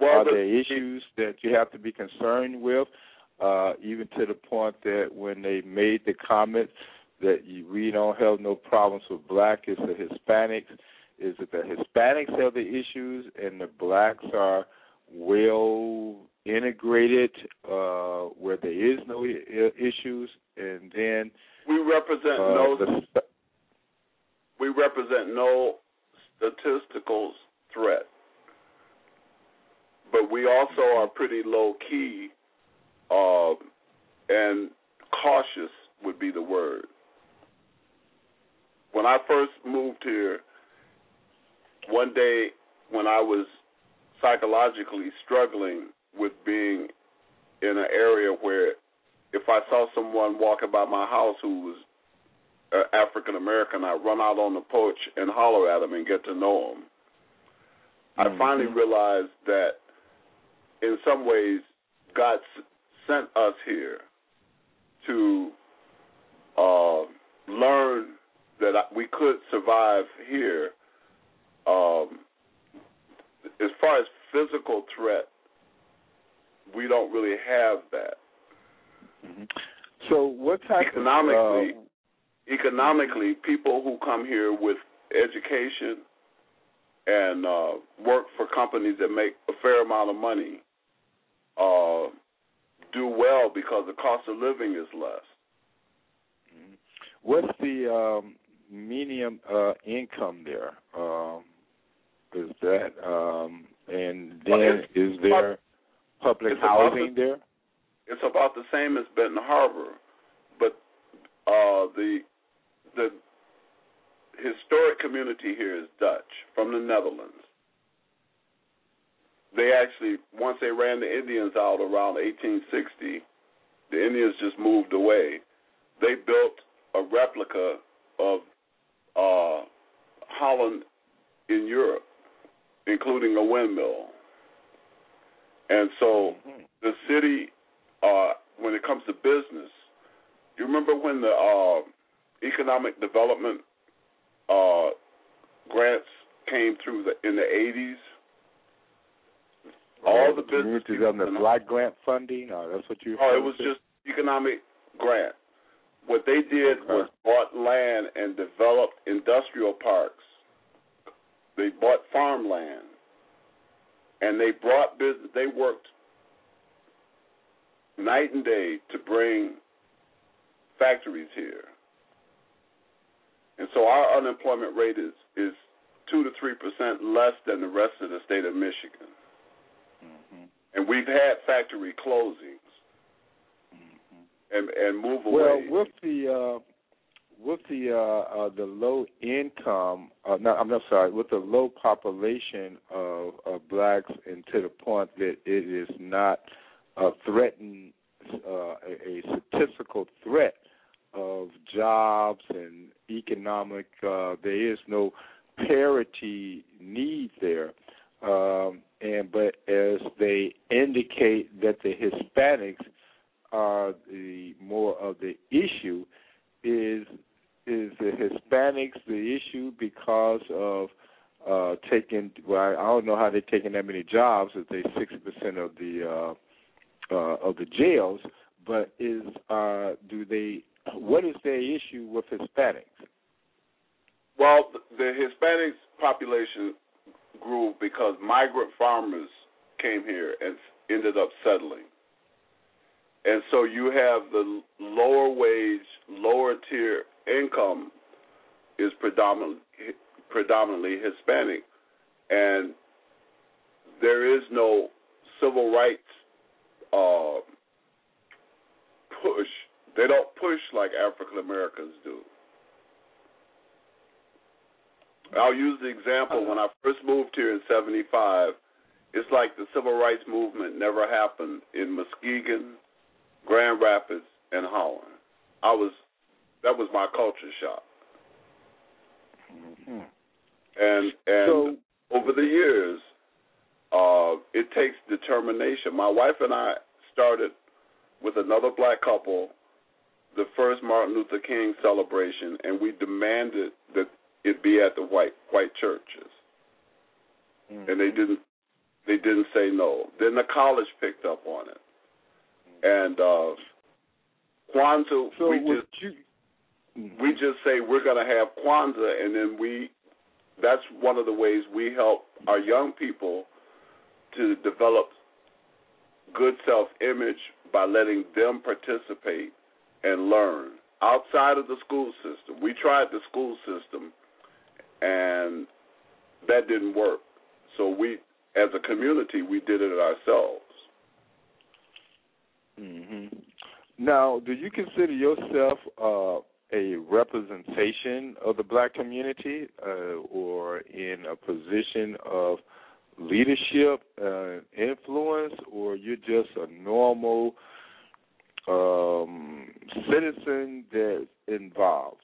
Well, are the, there issues that you have to be concerned with, uh, even to the point that when they made the comment that you, we don't have no problems with black, it's the Hispanics. Is it the Hispanics have the issues and the blacks are well integrated uh, where there is no I- issues, and then we represent uh, no the, we represent no statistical threat, but we also are pretty low key uh, and cautious would be the word. When I first moved here, one day when I was psychologically struggling with being in an area where if I saw someone walking by my house who was uh, African American, I'd run out on the porch and holler at them and get to know them. Mm-hmm. I finally realized that in some ways God sent us here to uh, learn that we could survive here. Um, as far as physical threat, we don't really have that. Mm-hmm. So, what type economically, of, uh, economically, people who come here with education and uh, work for companies that make a fair amount of money uh, do well because the cost of living is less. Mm-hmm. What's the um, medium uh, income there? Um, is that um, and then is there public housing the, there? It's about the same as Benton Harbor, but uh, the the historic community here is Dutch from the Netherlands. They actually once they ran the Indians out around 1860, the Indians just moved away. They built a replica of uh, Holland in Europe, including a windmill. And so the city, uh, when it comes to business, you remember when the uh, economic development uh, grants came through the, in the 80s? all the, the business people development block grant funding. Uh, that's what you. Oh, it was just economic grant. What they did Okay. was bought land and developed industrial parks. They bought farmland, and they brought business. They worked night and day to bring factories here. And so our unemployment rate is is two to three percent less than the rest of the state of Michigan. hmm And we've had factory closings and and move away. Well, with the uh, with the uh, uh, the low income, uh, no, I'm not sorry, with the low population of, of blacks, and to the point that it is not a threatened, uh, a, a statistical threat of jobs and economic. Uh, there is no parity need there. Um, and but as they indicate that the Hispanics are the more of the issue is is the Hispanics the issue because of uh taking well I don't know how they're taking that many jobs if they sixty percent of the uh uh of the jails, but is uh do they what is their issue with Hispanics? Well, the, the Hispanics population grew because migrant farmers came here and ended up settling. And so you have the lower wage, lower tier income is predominantly predominantly Hispanic, and there is no civil rights uh, push. They don't push like African Americans do. I'll use the example when I first moved here in '75. It's like the civil rights movement never happened in Muskegon, Grand Rapids, and Holland. I was that was my culture shock, Mm-hmm. and and So over the years, uh, it takes determination. My wife and I started with another black couple the first Martin Luther King celebration, and we demanded that it be at the white white churches, and they didn't they didn't say no. Then the college picked up on it, and uh, Kwanzaa so we just you we just say we're going to have Kwanzaa, and then we that's one of the ways we help our young people to develop good self image by letting them participate and learn outside of the school system. We tried the school system and that didn't work. So we as a community we did it ourselves. hmm Now, do you consider yourself uh, a representation of the black community, uh, or in a position of leadership, uh, influence, or you're just a normal um, citizen that's involved?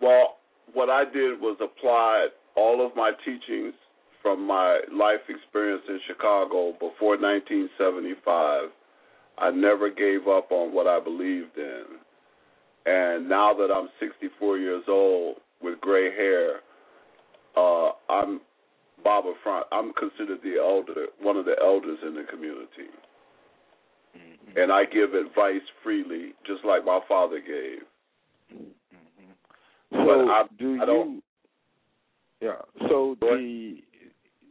Well, what I did was apply all of my teachings from my life experience in Chicago before 1975. I never gave up on what I believed in. And now that I'm 64 years old with gray hair, uh, I'm Baba Front. I'm considered the elder, one of the elders in the community. Mm-hmm. And I give advice freely, just like my father gave. So But I- do I don't- you? Yeah. So the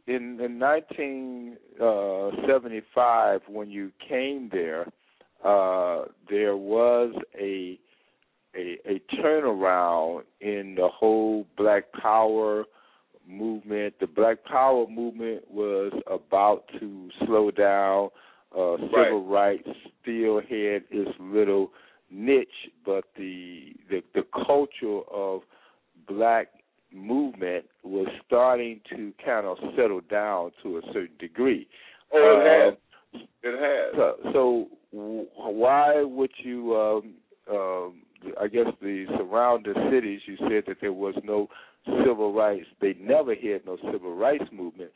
in in 1975 when you came there, uh, there was a a a turnaround in the whole Black Power movement. The Black Power movement was about to slow down. Uh, civil rights still had its little niche, but the the the culture of black movement was starting to kind of settle down to a certain degree. Oh, it Uh, has. It has. So, so why would you? Um, um, I guess the surrounding cities. You said that there was no civil rights. They never had no civil rights movement.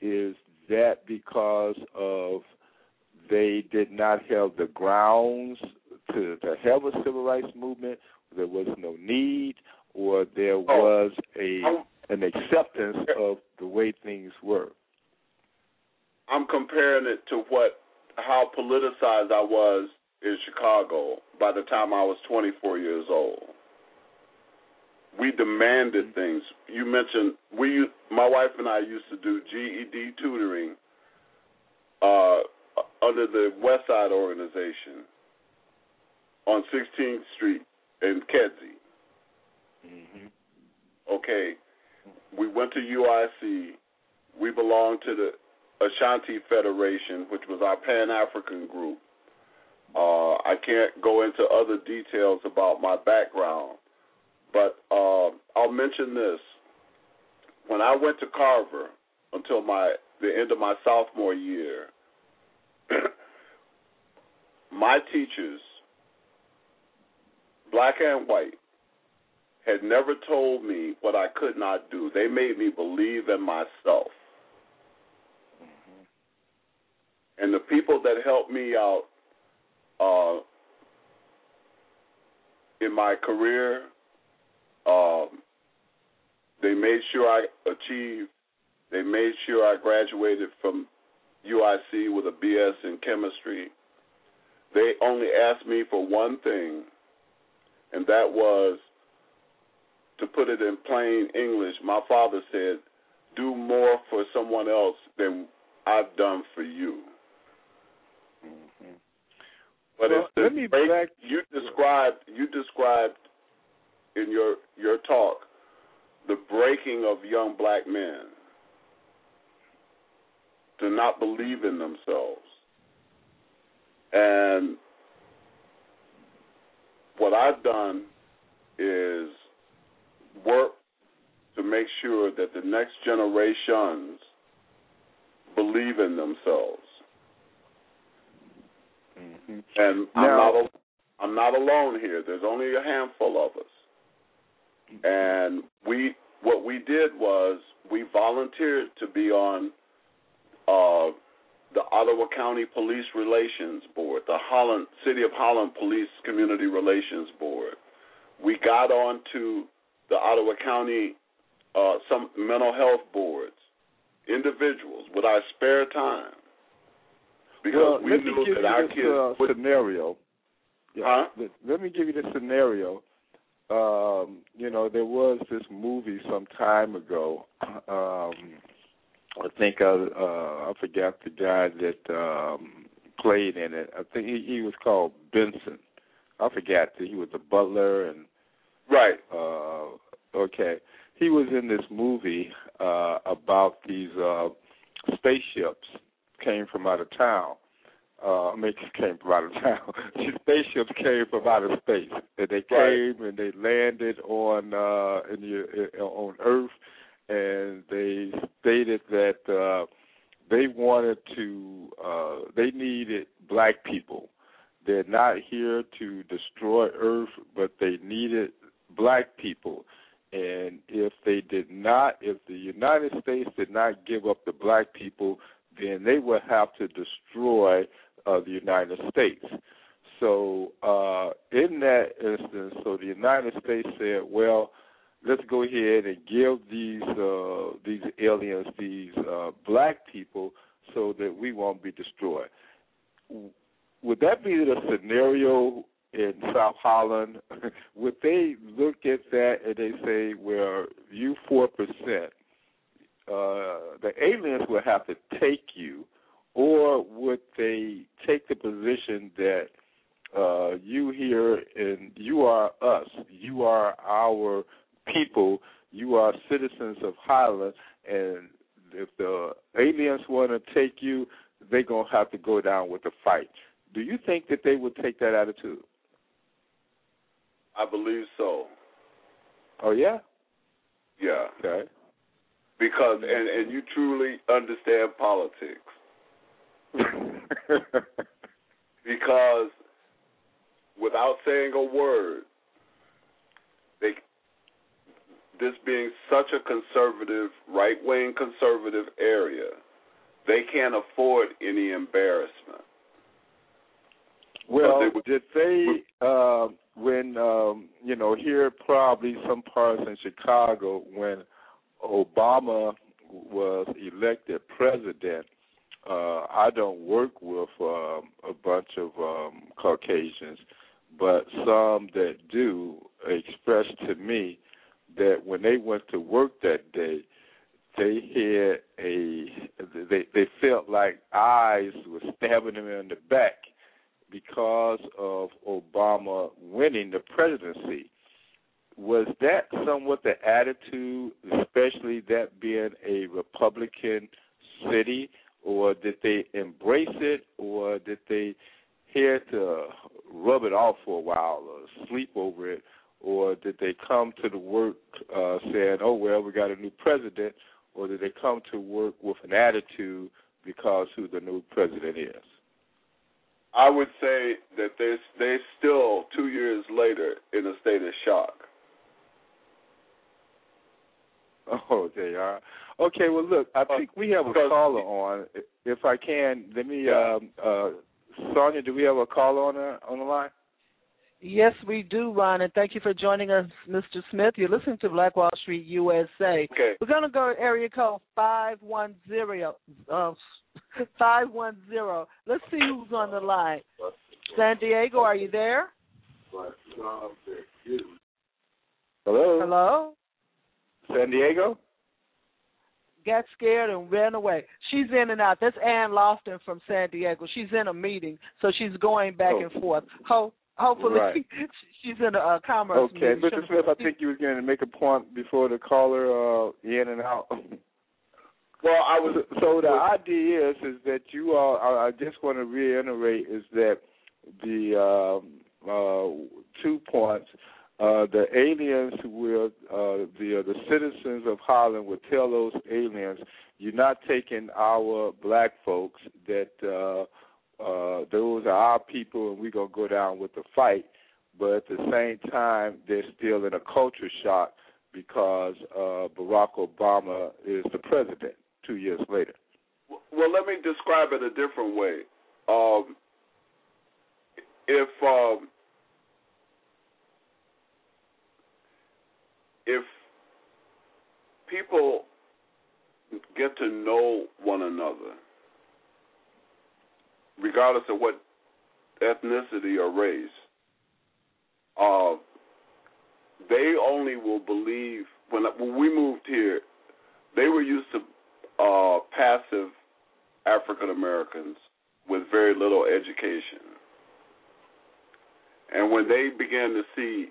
Is that because of they did not have the grounds to to have a civil rights movement? There was no need, or there Oh. was a an acceptance of the way things were. I'm comparing it to what how politicized I was in Chicago by the time I was 24 years old. We demanded things. You mentioned we, my wife and I used to do GED tutoring uh, under the West Side organization on 16th Street in Kedzie. Mm-hmm. Okay, we went to UIC. We belonged to the Ashanti Federation, which was our Pan African group. Uh, I can't go into other details about my background, but uh, I'll mention this. When I went to Carver until my the end of my sophomore year, my teachers, black and white, had never told me what I could not do. They made me believe in myself. And the people that helped me out uh, in my career, um, they made sure I achieved. They made sure I graduated from UIC with a BS in chemistry. They only asked me for one thing, and that was to put it in plain English. My father said, "Do more for someone else than I've done for you." But Well, let me break- back- you described you described in your your talk the breaking of young black men to not believe in themselves. And what I've done is work to make sure that the next generations believe in themselves. Mm-hmm. And I'm not al- I'm not alone here. There's only a handful of us. And we what we did was we volunteered to be on uh, the Ottawa County Police Relations Board, the Holland City of Holland Police Community Relations Board. We got on to the Ottawa County uh, some mental health boards, individuals with our spare time. Because well, we let me knew give that our this kids uh, would scenario. Yeah, Huh? Let, let me give you this scenario. Um, you know, there was this movie some time ago. Um, I think I, uh, I forgot the guy that um, played in it. I think he, he was called Benson. I forgot that he was the butler and right. uh okay he was in this movie uh about these uh spaceships came from out of town. Uh I mean came from out of town. These spaceships came from outer space. And they Right. came and they landed on uh in the uh, on earth. And they stated that uh they wanted to uh they needed black people. They're not here to destroy Earth, but they needed black people. And if they did not, if the United States did not give up the black people, then they would have to destroy uh, the United States. So uh, in that instance, so the United States said, well, let's go ahead and give these uh, these aliens these uh, black people so that we won't be destroyed would that be the scenario in South Holland? would they look at that and they say, "Well, you four percent, uh, the aliens will have to take you," or would they take the position that uh, you here and you are us, you are our people, you are citizens of Holland, and if the aliens want to take you, they're gonna have to go down with the fight. Do you think that they would take that attitude? I believe so. Oh yeah. Yeah. Okay. Because and and you truly understand politics because without saying a word, they this being such a conservative, right wing conservative area, they can't afford any embarrassment. well, they did they uh, when um, you know here probably some parts in Chicago when Obama was elected president? uh, I don't work with um, a bunch of um, Caucasians, but some that do expressed to me that when they went to work that day, they had a they they felt like eyes were stabbing them in the back because of Obama winning the presidency. Was that somewhat the attitude, especially that being a Republican city, or did they embrace it, or did they had to rub it off for a while or sleep over it, or did they come to the work uh, saying, "Oh well, we got a new president," or did they come to work with an attitude because who the new president is? I would say that they're, they're still two years later in a state of shock. Oh, they are. Okay, well, look, I think we have a caller on. If I can, let me. Um, uh, Sonja, do we have a caller on the on the line? Yes, we do, Ron, and thank you for joining us, Mr. Smith. You're listening to Black Wall Street USA. Okay. We're going to go to area code 510. Uh, 510. Let's see who's on the line. San Diego, are you there? Hello, Hello? San Diego. Got scared and ran away. She's in and out. That's Ann Lofton from San Diego. She's in a meeting, so she's going back Oh. and forth. Ho- hopefully, Right. she's in a uh, commerce Okay, meeting. Mr. Smith, I think you was going to make a point before the caller uh, in and out. Well, I was So the idea is is that you all. I I just want to reiterate is that the um, uh, two points. Uh, the aliens will, uh, the uh, the citizens of Holland will tell those aliens, "You're not taking our black folks. That uh, uh, those are our people, and we're gonna go down with the fight." But at the same time, they're still in a culture shock because uh, Barack Obama is the president two years later. Well, let me describe it a different way. Um, if um, if people get to know one another, regardless of what ethnicity or race, uh, they only will believe when when we moved here. They were used to uh, passive African Americans with very little education. And when they began to see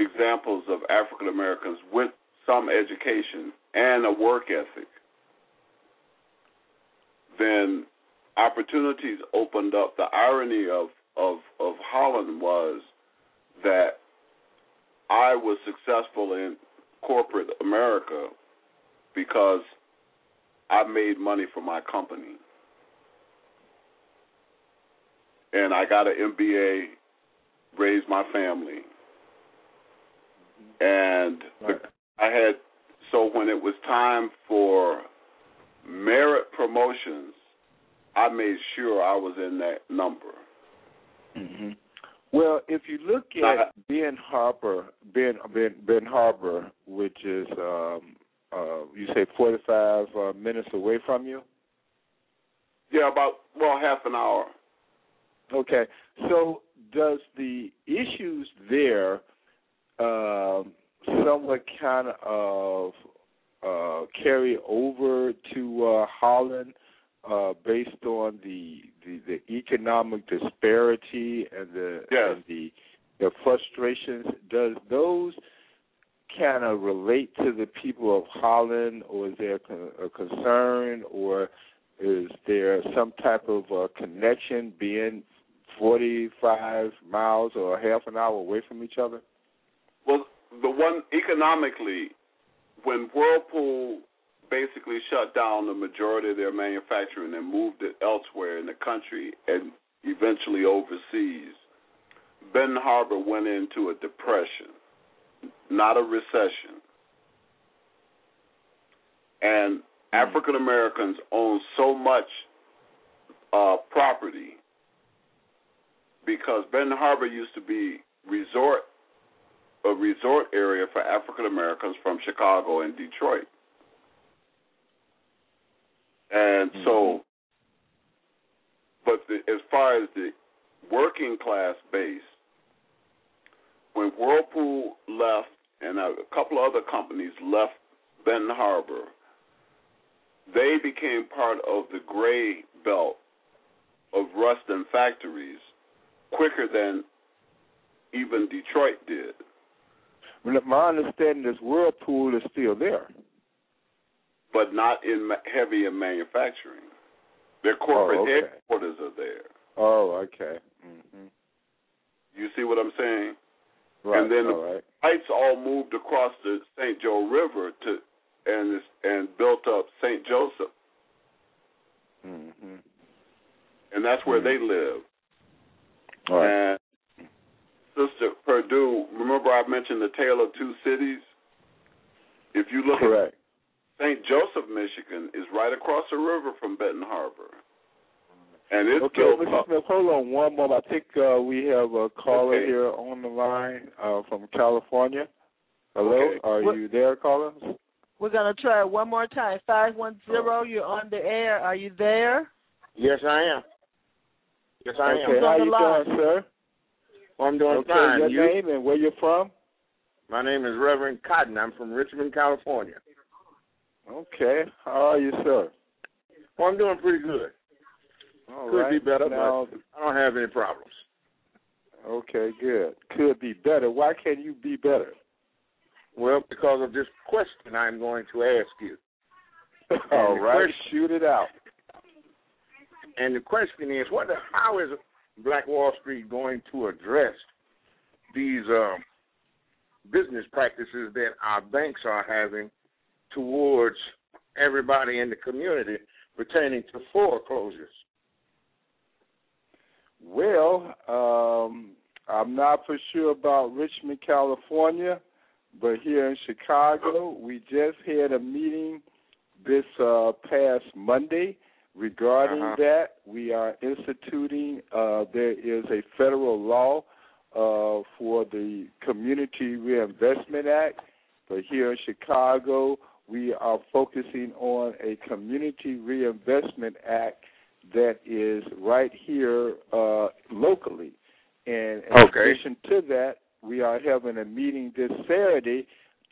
examples of African Americans with some education and a work ethic, then opportunities opened up. The irony of, of, of Holland was that I was successful in corporate America because I made money for my company. And I got an MBA, raised my family. And the, I had, so when it was time for merit promotions, I made sure I was in that number. Mm-hmm. Well, if you look at Uh, Ben Harper, Ben Ben Ben Harbor, which is um, uh, you say forty five uh, minutes away from you. Yeah, about, well, half an hour. Okay, so does the issues there um, somewhat kind of uh, carry over to uh, Holland uh, based on the, the the economic disparity and the Yes. and the the frustrations? Does those kind of relate to the people of Holland, or is there a, a concern, or is there some type of uh, connection being 45 miles or half an hour away from each other? Well, the one economically, when Whirlpool basically shut down the majority of their manufacturing and moved it elsewhere in the country and eventually overseas, Ben Harbor went into a depression, not a recession. And African Americans own so much uh, property because Ben Harbor used to be resort a resort area for African Americans from Chicago and Detroit. And mm-hmm. so the, as far as the working class base, when Whirlpool left and a couple of other companies left Benton Harbor, they became part of the gray belt of rust and factories quicker than even Detroit did. My understanding is Whirlpool is still there, but not in heavy in manufacturing. Their corporate oh, okay. headquarters are there. Oh, okay. Mm-hmm. You see what I'm saying? Right. And then all the right. lights all moved across the St. Joe River to and and built up St. Joseph. Mm-hmm. And that's where mm-hmm. they live. Right. And Sister Perdue, remember I mentioned the tale of two cities? If you look Correct. at St. Joseph, Michigan, is right across the river from Benton Harbor. And it's okay, built Mr. Smith, hold on one moment. I think uh, we have a caller Okay. here on the line uh, from California. Hello, Okay. are What- you there, caller? We're gonna try one more time. Five one zero. You're on the air. Are you there? Yes, I am. Yes, I okay, am. Who's how on you line? doing, sir? I'm doing okay, fine. your You? name and where you're from? My name is Reverend Cotton. I'm from Richmond, California. Okay, how are you, sir? Well, I'm doing pretty good. All Could right. be better, now, but I don't have any problems. Okay, good. Could be better. Why can't you be better? Well, because of this question I'm going to ask you. All the question- shoot it out. And the question is, what? The, How is Black Wall Street going to address these um, business practices that our banks are having towards everybody in the community pertaining to foreclosures? Well, um, I'm not for sure about Richmond, California, but here in Chicago, we just had a meeting this uh, past Monday regarding Uh-huh. that. We are instituting, uh, there is a federal law uh, for the Community Reinvestment Act, but here in Chicago, we are focusing on a Community Reinvestment Act that is right here uh, locally. And in Okay. addition to that, we are having a meeting this Saturday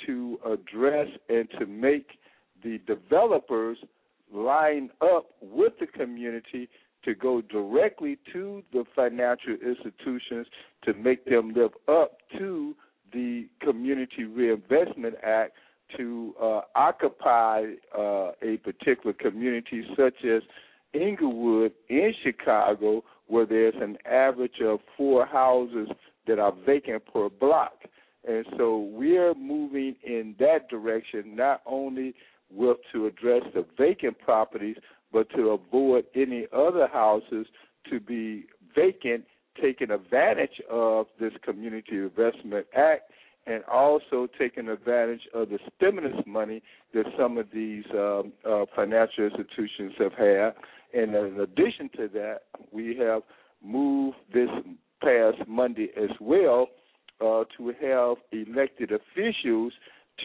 to address and to make the developers line up with the community to go directly to the financial institutions to make them live up to the Community Reinvestment Act to uh, occupy uh, a particular community, such as Englewood in Chicago, where there's an average of four houses that are vacant per block. And so we're moving in that direction, not only with to address the vacant properties, but to avoid any other houses to be vacant, taking advantage of this Community Investment Act and also taking advantage of the stimulus money that some of these um, uh, financial institutions have had. And in addition to that, we have moved this past Monday as well uh, to have elected officials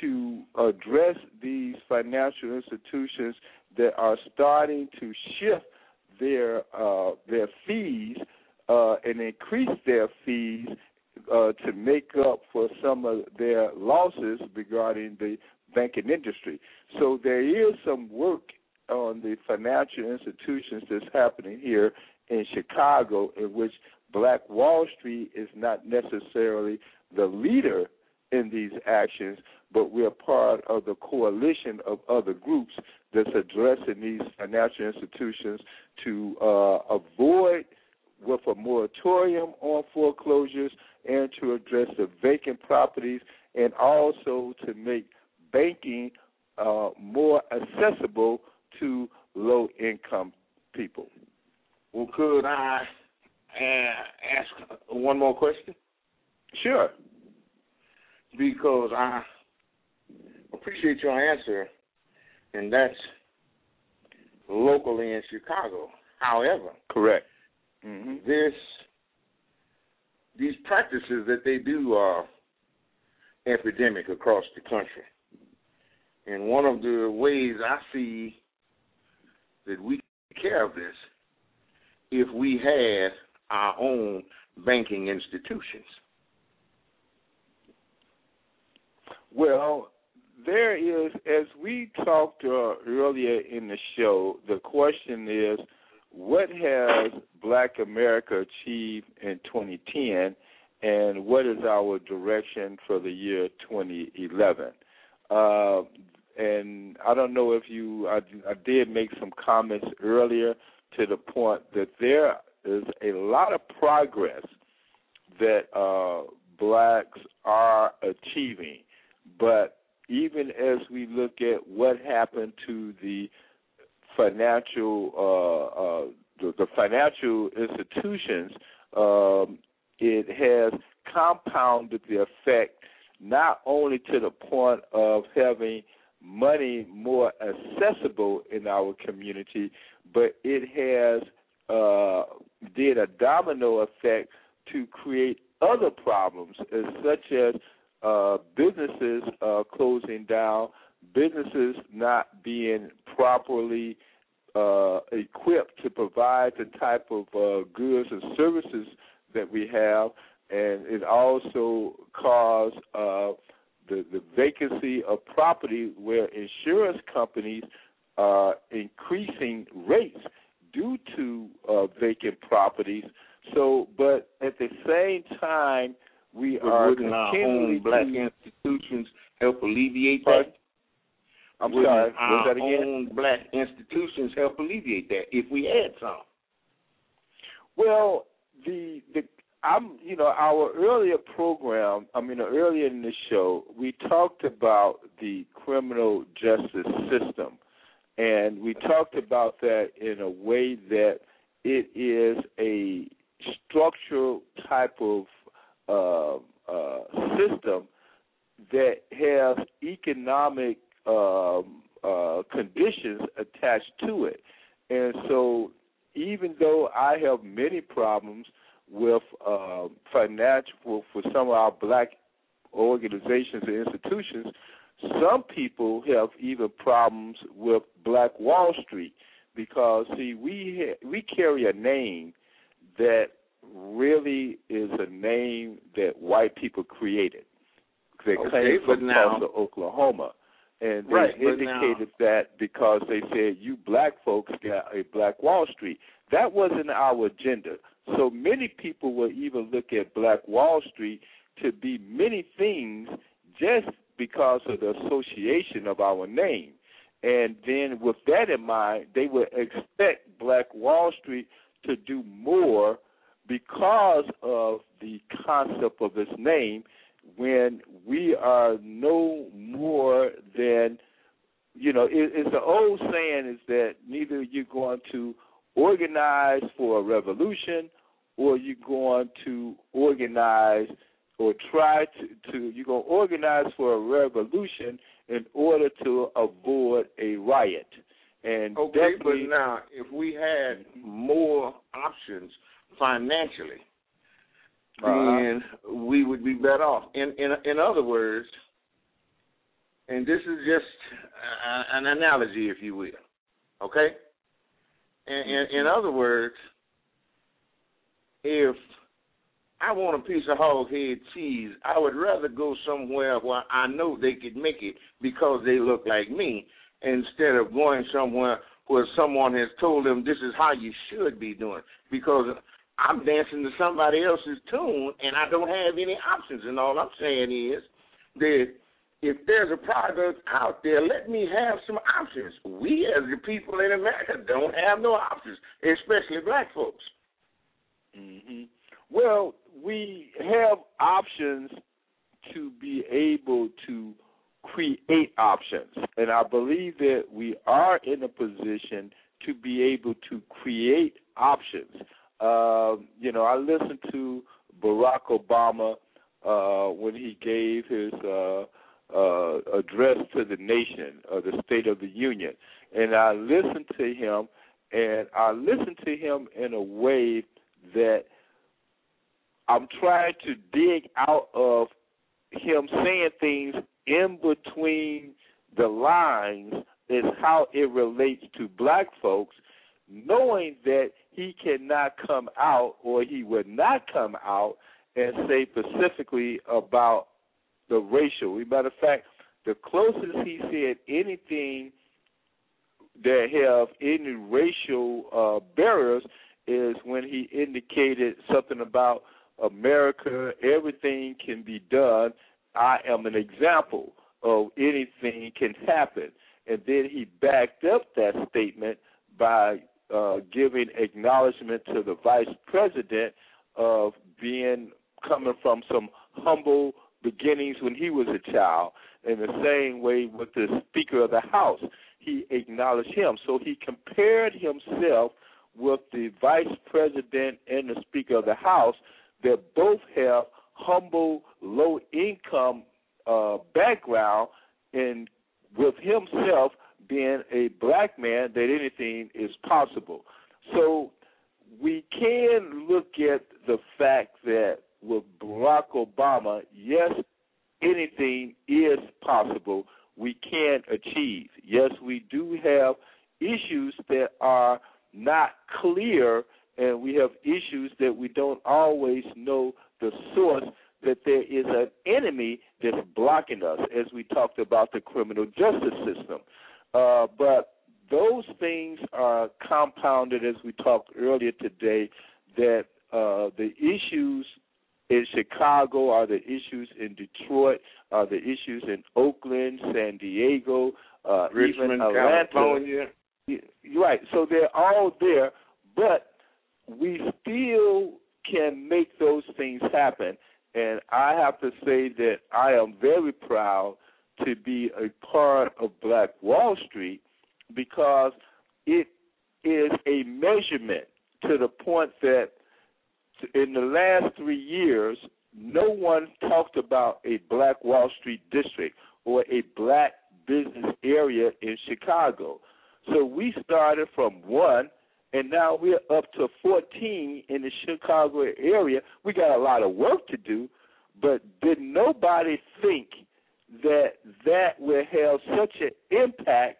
to address these financial institutions that are starting to shift their uh, their fees uh, and increase their fees uh, to make up for some of their losses regarding the banking industry. So there is some work on the financial institutions that's happening here in Chicago, in which Black Wall Street is not necessarily the leader in these actions, but we're part of the coalition of other groups that's addressing these financial institutions to uh, avoid with a moratorium on foreclosures and to address the vacant properties and also to make banking uh, more accessible to low income people. Well, could I uh, ask one more question? Sure. Because I appreciate your answer, and that's locally in Chicago. However, correct. Mm-hmm. This these practices that they do are epidemic across the country, and one of the ways I see that we take care of this if we had our own banking institutions? Well, there is, as we talked uh, earlier in the show, the question is what has Black America achieved in 2010, and what is our direction for the year 2011? Uh, and I don't know if you, I, I did make some comments earlier to the point that there is a lot of progress that uh, blacks are achieving, but even as we look at what happened to the financial uh, uh, the, the, financial institutions, um, it has compounded the effect not only to the point of having money more accessible in our community, but it has uh, did a domino effect to create other problems, as such as uh, businesses uh, closing down, businesses not being properly uh, equipped to provide the type of uh, goods and services that we have, and it also caused uh, the, the vacancy of property where insurance companies are increasing rates due to uh, vacant properties. So, but at the same time, we but are wouldn't our own black institutions help alleviate Pardon? that? I'm wouldn't sorry. Our Was that again? own black institutions help alleviate that if we had some. Well, the the I'm you know our earlier program. I mean earlier in the show, we talked about the criminal justice system, and we talked about that in a way that it is a structural type of uh, uh, system that has economic um, uh, conditions attached to it. And so, even though I have many problems with uh, financial for some of our black organizations and institutions, some people have even problems with Black Wall Street because see we ha- we carry a name that really is a name that white people created. They Okay, came from now- Tulsa, Oklahoma. And they Right, but now- indicated that because they said you black folks got a Black Wall Street. That wasn't our agenda. So many people will even look at Black Wall Street to be many things just because of the association of our name. And then with that in mind, they would expect Black Wall Street to do more because of the concept of its name when we are no more than you know it, it's the old saying is that neither you're going to organize for a revolution or you're going to organize or try to, to you're going to organize for a revolution in order to avoid a riot. And Okay, but now if we had mm-hmm. more options financially, Uh-huh. then we would be better off. In in in other words, and this is just uh, an analogy, if you will. Okay. In, in, in other words, if I want a piece of hog head cheese, I would rather go somewhere where I know they could make it because they look like me, instead of going somewhere where someone has told them this is how you should be doing. Because I'm dancing to somebody else's tune and I don't have any options. And all I'm saying is that if there's a product out there, let me have some options. We as the people in America don't have no options, especially black folks. hmm Well, we have options to be able to create options, and I believe that we are in a position to be able to create options. Um, you know, I listened to Barack Obama uh, when he gave his uh, uh, address to the nation, uh, the State of the Union, and I listened to him, and I listened to him in a way that I'm trying to dig out of him saying things in between the lines is how it relates to black folks, knowing that he cannot come out or he would not come out and say specifically about the racial. As matter of fact, the closest he said anything that have any racial uh, barriers is when he indicated something about America, everything can be done. I am an example of anything can happen. And then he backed up that statement by uh, giving acknowledgement to the vice president of being coming from some humble beginnings when he was a child. In the same way with the Speaker of the House, he acknowledged him. So he compared himself with the vice president and the Speaker of the House that both have humble, low income uh, background, and with himself being a black man, that anything is possible. So we can look at the fact that with Barack Obama, yes, anything is possible. We can achieve. Yes, we do have issues that are not clear, and we have issues that we don't always know the source. That there is an enemy that's blocking us, as we talked about the criminal justice system. Uh, but those things are compounded, as we talked earlier today, that uh, the issues in Chicago are the issues in Detroit, are the issues in Oakland, San Diego, uh, Richmond, even Atlanta. California. You're right. So they're all there, but we still can make those things happen. And I have to say that I am very proud to be a part of Black Wall Street because it is a measurement to the point that in the last three years, no one talked about a Black Wall Street district or a black business area in Chicago. So we started from one, and now we're up to 14 in the Chicago area. We got a lot of work to do, but did nobody think that that will have such an impact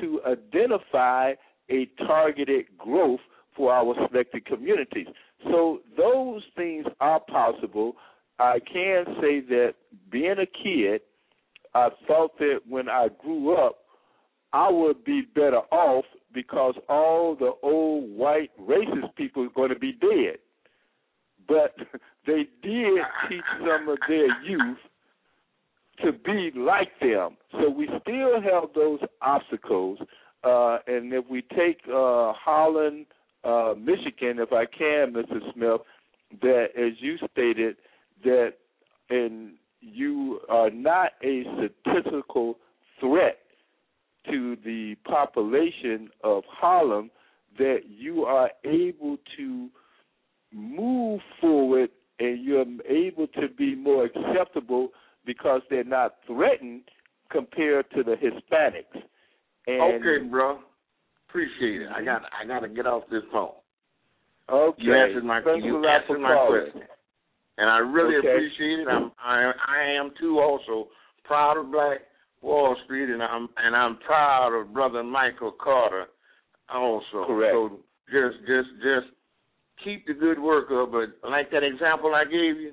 to identify a targeted growth for our selected communities. So those things are possible. I can say that being a kid, I thought that when I grew up, I would be better off because all the old white racist people are going to be dead. But they did teach some of their youth to be like them. So we still have those obstacles. Uh, and if we take uh, Holland, uh, Michigan, if I can, Mr. Smith, that as you stated, that and you are not a statistical threat to the population of Holland, that you are able to move forward and you're able to be more acceptable because they're not threatened compared to the Hispanics. And okay, bro. Appreciate it. I mm-hmm. got I got to get off this phone. Okay. You answered my Thanks you answered my calling. question, and I really Okay. appreciate it. I'm I I am too also proud of Black Wall Street, and I'm and I'm proud of Brother Michael Carter also. Correct. So just just just keep the good work up. But like that example I gave you,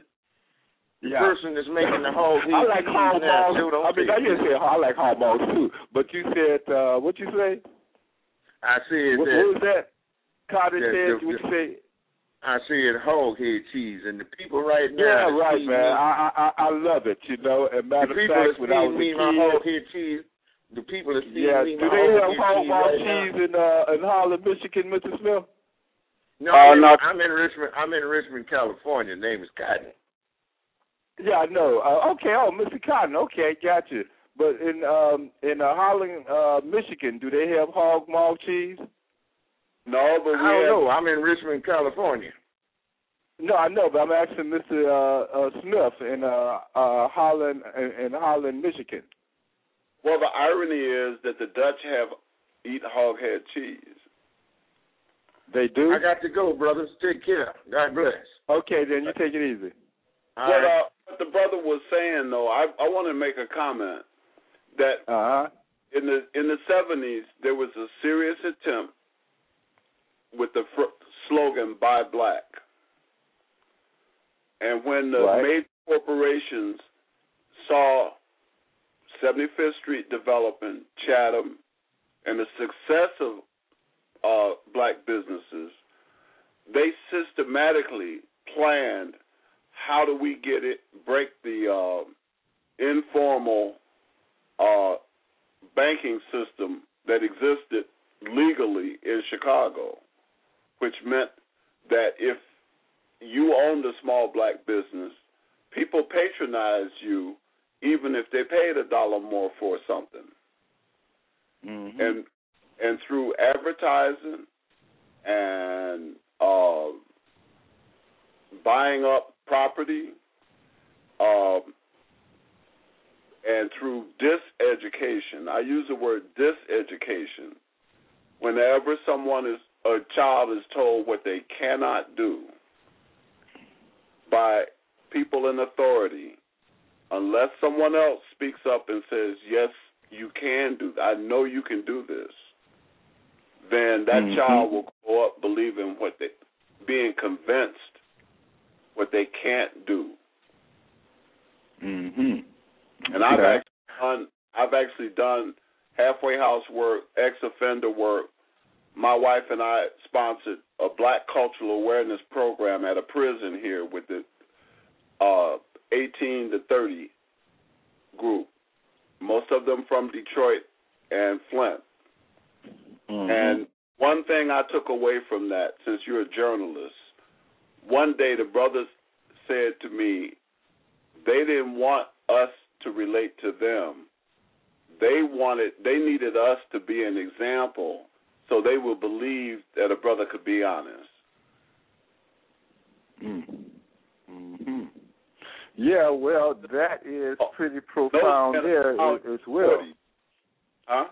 Yeah. person that's making the whole I like hog now, balls. too, don't I mean, I didn't say I like hog balls too, but you said uh, what you say? I said What, that. what was that? Carter Yeah, said. What you say? I said hog head cheese, and the people right now. Yeah, right, man. me- I, I I love it. You know, and the matter of people fact, that's when I was me a my hog head cheese. The people that's feeding yeah, me do my they hog have head hog cheese ball right cheese now. in uh in Holland, Michigan, Mr. Smith? No, Uh, I'm, in, no. I'm in Richmond. I'm in Richmond, California. Name is Cotton. Yeah, I know. Uh, okay, oh, Mr. Cotton. Okay, got you. But in um in uh, Holland, uh, Michigan, do they have hog maw cheese? No, but we I don't have, know. I'm in Richmond, California. No, I know, but I'm asking Mr. Uh, uh, Smith in uh, uh, Holland in, in Holland, Michigan. Well, the irony is that the Dutch have eat hog head cheese. They do. I got to go, brothers. Take care. God bless. Okay, then you take it easy. All What, right. uh, what the brother was saying, though, I I want to make a comment that Uh huh. in the in the seventies there was a serious attempt with the fr- slogan "Buy Black." And when the Right. major corporations saw 75th Street Development, Chatham, and the success of uh, black businesses, they systematically planned how do we get it, break the uh, informal uh, banking system that existed legally in Chicago, which meant that if you owned a small black business, people patronized you even if they paid a dollar more for something. Mm-hmm. And and through advertising and uh, buying up property, um, and through diseducation, I use the word diseducation. Whenever someone is a child is told what they cannot do by people in authority, unless someone else speaks up and says, "Yes, you can do. That. I know you can do this." Then that Mhm. child will grow up believing what they, being convinced what they can't do. Mm-hmm. And I've actually done I've actually done halfway house work, ex offender work. My wife and I sponsored a black cultural awareness program at a prison here with the uh, 18 to 30 group. Most of them from Detroit and Flint. Mm-hmm. And one thing I took away from that, since you're a journalist, one day the brothers said to me, they didn't want us to relate to them. They wanted, they needed us to be an example so they would believe that a brother could be honest. Mm-hmm. Yeah, well, that is Oh, pretty profound there as, as well. Huh?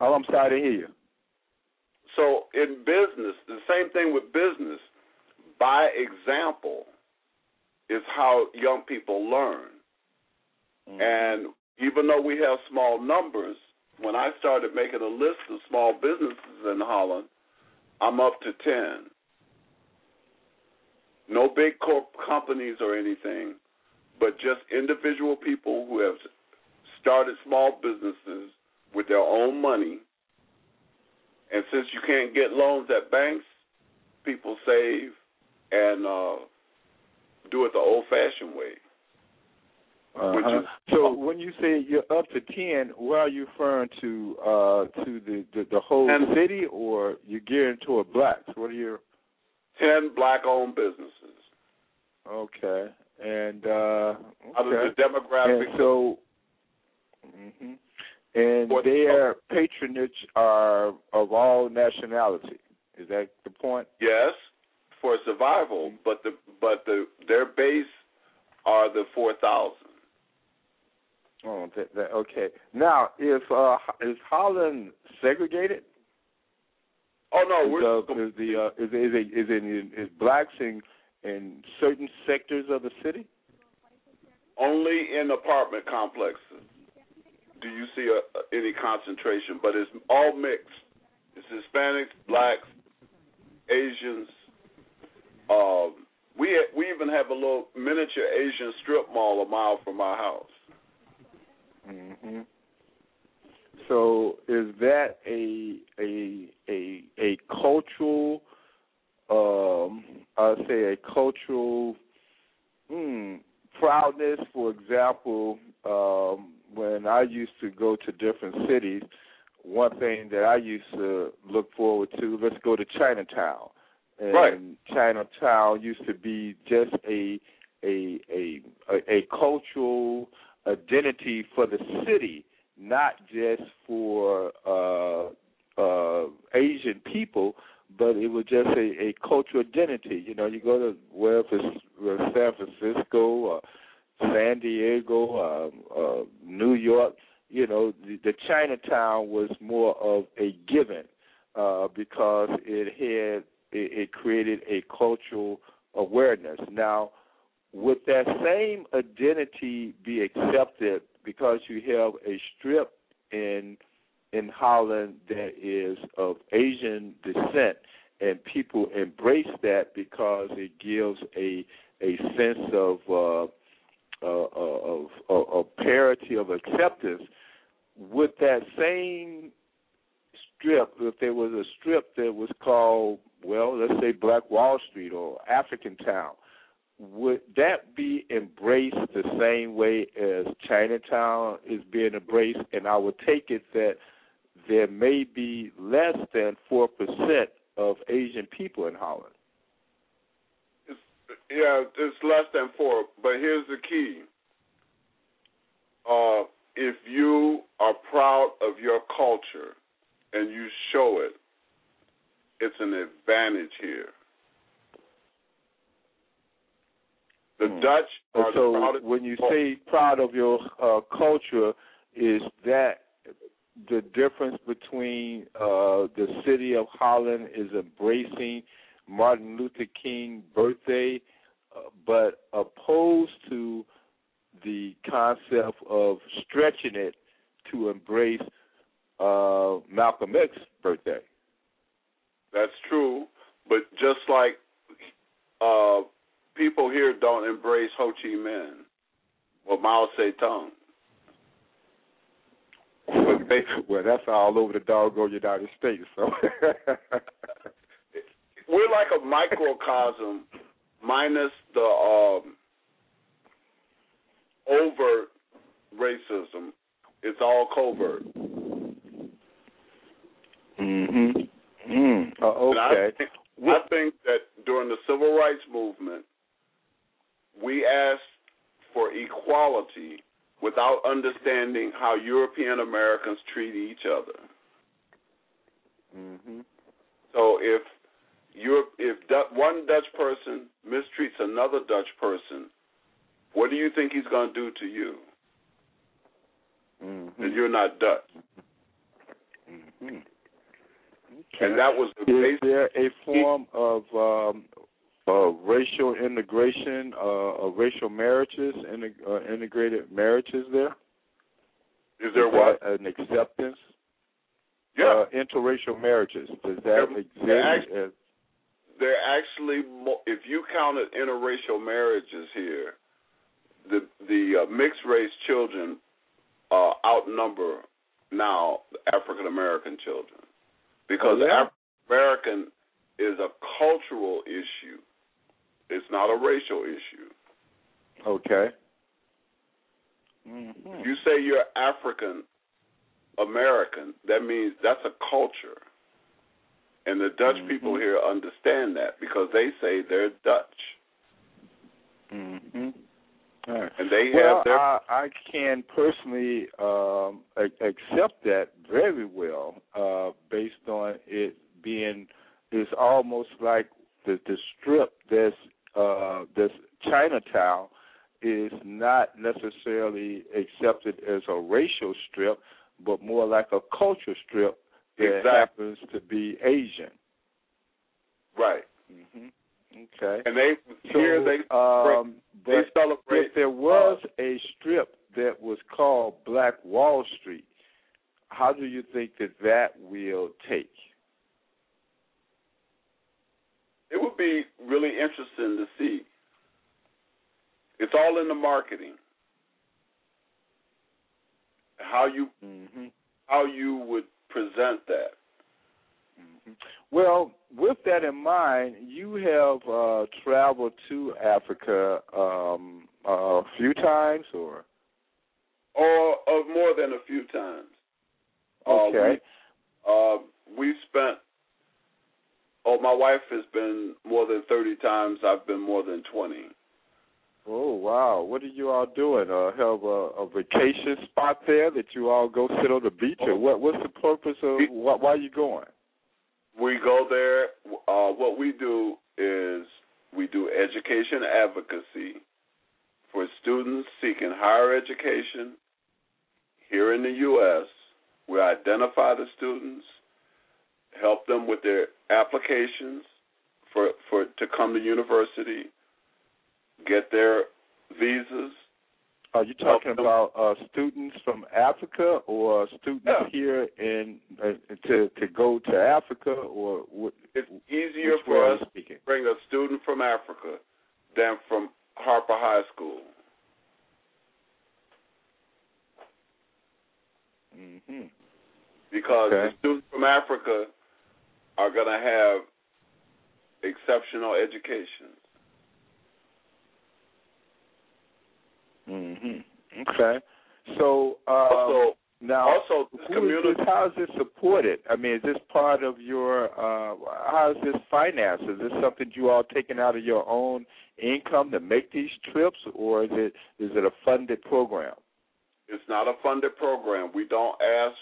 Oh, I'm sorry to hear you. So in business, the same thing with business. By example is how young people learn. Mm. And even though we have small numbers, when I started making a list of small businesses in Holland, I'm up to 10. No big corp companies or anything, but just individual people who have started small businesses with their own money. And since you can't get loans at banks, people save and uh, do it the old fashioned way. Uh-huh. is- So when you say you're up to ten, where are you referring to? Uh, to the, the the whole And- city, or you're gearing toward blacks? What are your 10 black owned businesses okay? And uh, out of okay. the demographic. And so, hmm and What- their patronage are of all nationality. Is that the point? yes, for survival, but the but the their base are the 4,000. Oh, that, that, okay. Now, if uh, is Holland segregated? Oh no, we're Is, uh, is the uh, is is it, is it is blacks in in certain sectors of the city? only in apartment complexes. Do you see a, any concentration? But it's all mixed. It's Hispanics, blacks, Asians. Um, we we even have a little miniature Asian strip mall a mile from our house. hmm So, is that a a a a cultural? Um, I say a cultural hmm, proudness. For example, um, when I used to go to different cities, one thing that I used to look forward to, let's go to Chinatown. And Right. Chinatown used to be just a a a a, a cultural identity for the city, not just for uh uh Asian people, but it was just a, a cultural identity. You know, you go to wherever it's where San Francisco or San Diego, um, uh, New York, you know, the, the Chinatown was more of a given uh, because it had it, it created a cultural awareness. Now, would that same identity be accepted because you have a strip in in Holland that is of Asian descent and people embrace that because it gives a a sense of uh, uh, of, of, of parity of acceptance. With that same strip, if there was a strip that was called, well, let's say Black Wall Street or African Town, would that be embraced the same way as Chinatown is being embraced? And I would take it that there may be less than four percent of Asian people in Holland. It's, yeah, it's less than four. But here's the key: uh, if you are proud of your culture and you show it, it's an advantage here. The Hmm. Dutch are so the proudest. when you say proud of your uh, culture, is that the difference between uh, the city of Holland is embracing Martin Luther King birthday, uh, but opposed to the concept of stretching it to embrace uh, Malcolm X's birthday. That's true, but just like uh, people here don't embrace Ho Chi Minh or Mao Zedong. They, well, that's all over the doggone United States. So we're like a microcosm minus the um, overt racism. It's all covert. Mhm. Mm. Uh, And I okay. think, I think that during the civil rights movement, we asked for equality without understanding how European Americans treat each other. Mhm. So if Europe, if one Dutch person mistreats another Dutch person, what do you think he's going to do to you? Mhm. And you're not Dutch. Mhm. And that was the Is there a form of um, uh, racial integration, uh, of racial marriages, integ- uh, integrated marriages there? Is there Is what? an acceptance? Yeah. Uh, interracial marriages. Does that They're- exist? they're act- as, They're actually, mo- if you counted interracial marriages here, the the uh, mixed race children uh, outnumber now the African American children because Oh, yeah? African American is a cultural issue. It's not a racial issue. okay. Mhm. If you say you're African American, that means that's a culture. And the Dutch Mhm. people here understand that because they say they're Dutch. Mhm. Right. And they Well, have their I, I can personally um, a- accept that very well, uh, based on it being it's almost like the the strip that's uh, this Chinatown is not necessarily accepted as a racial strip, but more like a culture strip that Exactly. happens to be Asian. right. hmm Okay. And they So, here they um, they celebrate if there was a strip that was called Black Wall Street, how do you think that that will take? it would be really interesting to see. It's all in the marketing. How you Mm-hmm. how you would present that. Well, with that in mind, you have uh, traveled to Africa um, a few times, or Or of more than a few times. Uh, okay, we, uh, we spent oh my wife has been more than thirty times, I've been more than twenty. oh wow, what are you all doing? Uh, have a, a vacation spot there that you all go sit on the beach, or what? What's the purpose of why, why are you going? We go there. Uh, what we do is we do education advocacy for students seeking higher education here in the U.S. We identify the students, help them with their applications for for to come to university, get their visas, Are you talking about uh, students from Africa or students Yeah. here in uh, to to go to Africa or what? It's easier for us to bring a student from Africa than from Harper High School. hmm because Okay. the students from Africa are going to have exceptional education. Hmm Okay. So um, Also, now, also the community. this, how is this supported? I mean, is this part of your? Uh, how is this financed? Is this something you all taking out of your own income to make these trips, or is it is it a funded program? It's not a funded program. We don't ask.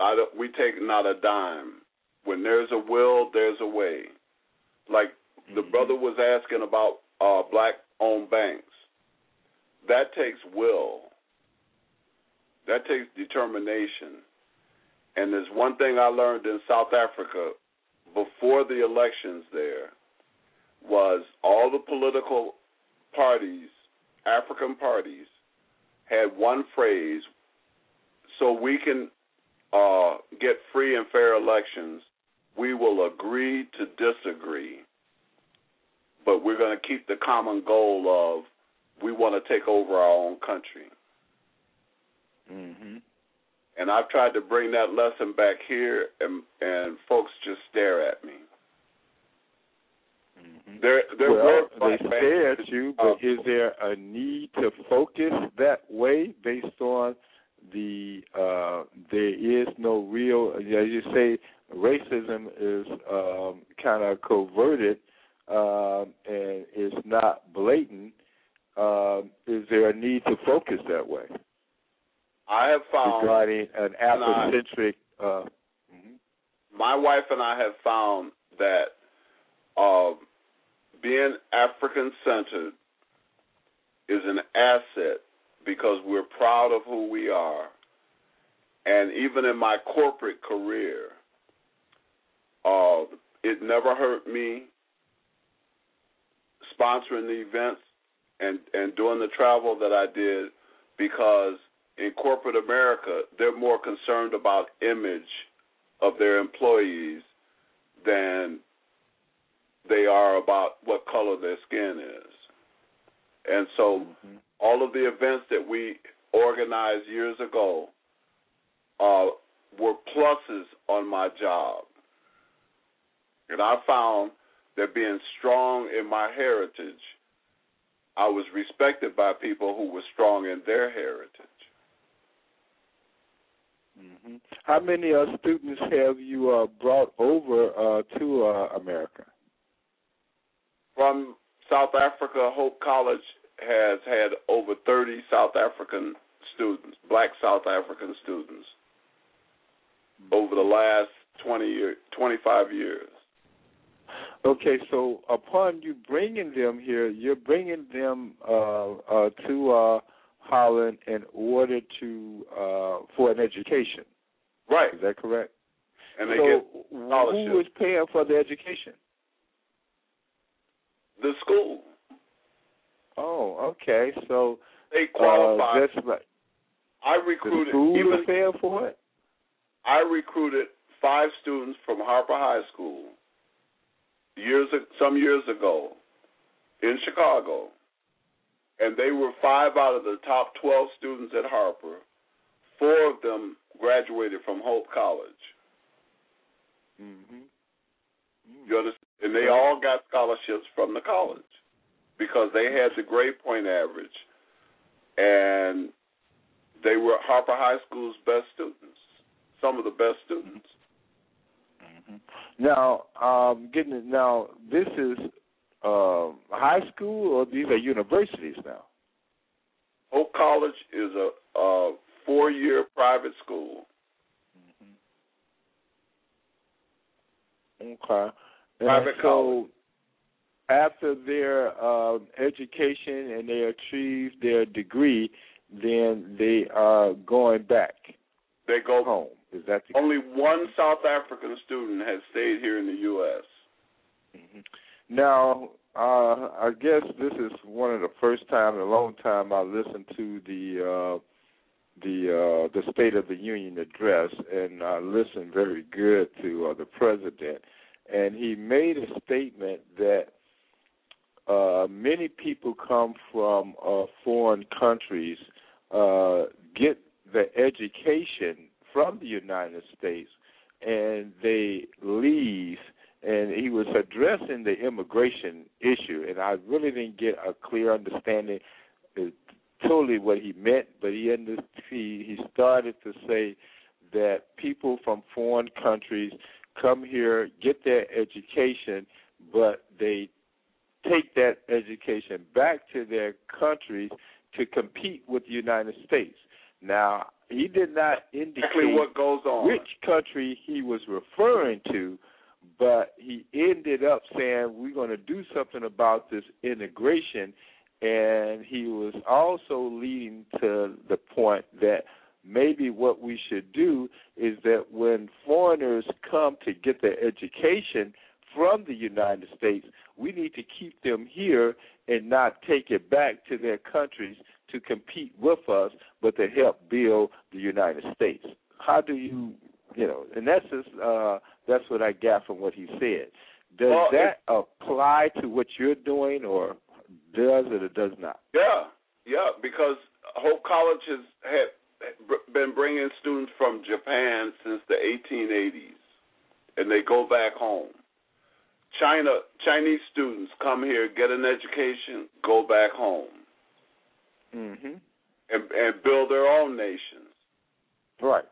I don't, we take not a dime. When there's a will, there's a way. Like the Mhm. brother was asking about uh, black-owned banks. That takes will. That takes determination. And there's one thing I learned in South Africa before the elections there was all the political parties, African parties, had one phrase so we can uh, get free and fair elections, we will agree to disagree. But we're going to keep the common goal of we want to take over our own country. hmm And I've tried to bring that lesson back here, and, and folks just stare at me. hmm There, there well, they stare at you, uh, but is there a need to focus that way based on the uh there is no real as you say racism is um kind of coverted um and it's not blatant um is there a need to focus that way I have found regarding an and I- afrocentric uh mhm. my wife and I have found that uh, being African centered is an asset because we're proud of who we are. And even in my corporate career, uh, it never hurt me sponsoring the events and, and doing the travel that I did because in corporate America, they're more concerned about image of their employees than they are about what color their skin is. And so Mhm. all of the events that we organized years ago uh, were pluses on my job. And I found that being strong in my heritage, I was respected by people who were strong in their heritage. hmm How many uh, students have you uh, brought over uh, to uh, America? From South Africa, Hope College has had over 30 South African students, black South African students, over the last 20 year, 25 years. Okay, so upon you bringing them here, you're bringing them uh, uh, to uh, Holland in order to uh, for an education. Right. Is that correct? And they so get who scholarships. is paying for the education? the school. Oh, okay. So They uh, qualify. that's like I the recruited school even is paying for it. I recruited five students from Harper High School years some years ago in Chicago, and they were five out of the top twelve students at Harper. Four of them graduated from Hope College. hmm You understand? And they all got scholarships from the college because they had the grade point average, and they were Harper High School's best students, some of the best students. Now, um, getting it, now this is um, high school or these are universities now. Hope College is a, a four-year private school. Okay. And Private so college. after their um, education and they achieve their degree, then they are going back They go. home. Is that the Only one South African student has stayed here in the U.S. Mhm. Now, uh, I guess this is one of the first time in a long time I listened to the uh, the uh, the State of the Union address, and I listened very good to uh, the president, and he made a statement that uh, many people come from uh, foreign countries, uh, get the education from the United States, and they leave. And he was addressing the immigration issue, and I really didn't get a clear understanding uh, totally what he meant, but he he started to say that people from foreign countries come here, get their education, but they take that education back to their countries to compete with the United States. Now, he did not indicate what goes on. which country he was referring to, but he ended up saying we're going to do something about this integration and he was also leading to the point that maybe what we should do is that when foreigners come to get their education from the United States, we need to keep them here and not take it back to their countries to compete with us, but to help build the United States. How do you, you know, and that's just, uh, that's what I got from what he said. Does Well, that apply to what you're doing, or does it or does not? Yeah, yeah, because Hope College has had been bringing students from Japan since the 1880s, and they go back home. China Chinese students come here, get an education, go back home, Mhm. and and build their own nations. Right.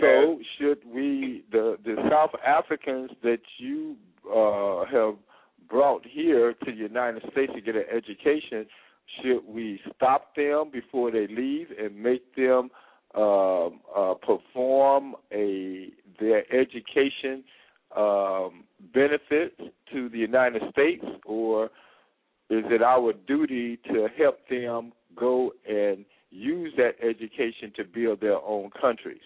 So should we the the South Africans that you uh have brought here to the United States to get an education, should we stop them before they leave and make them um uh perform a their education um benefits to the United States or is it our duty to help them go and use that education to build their own countries?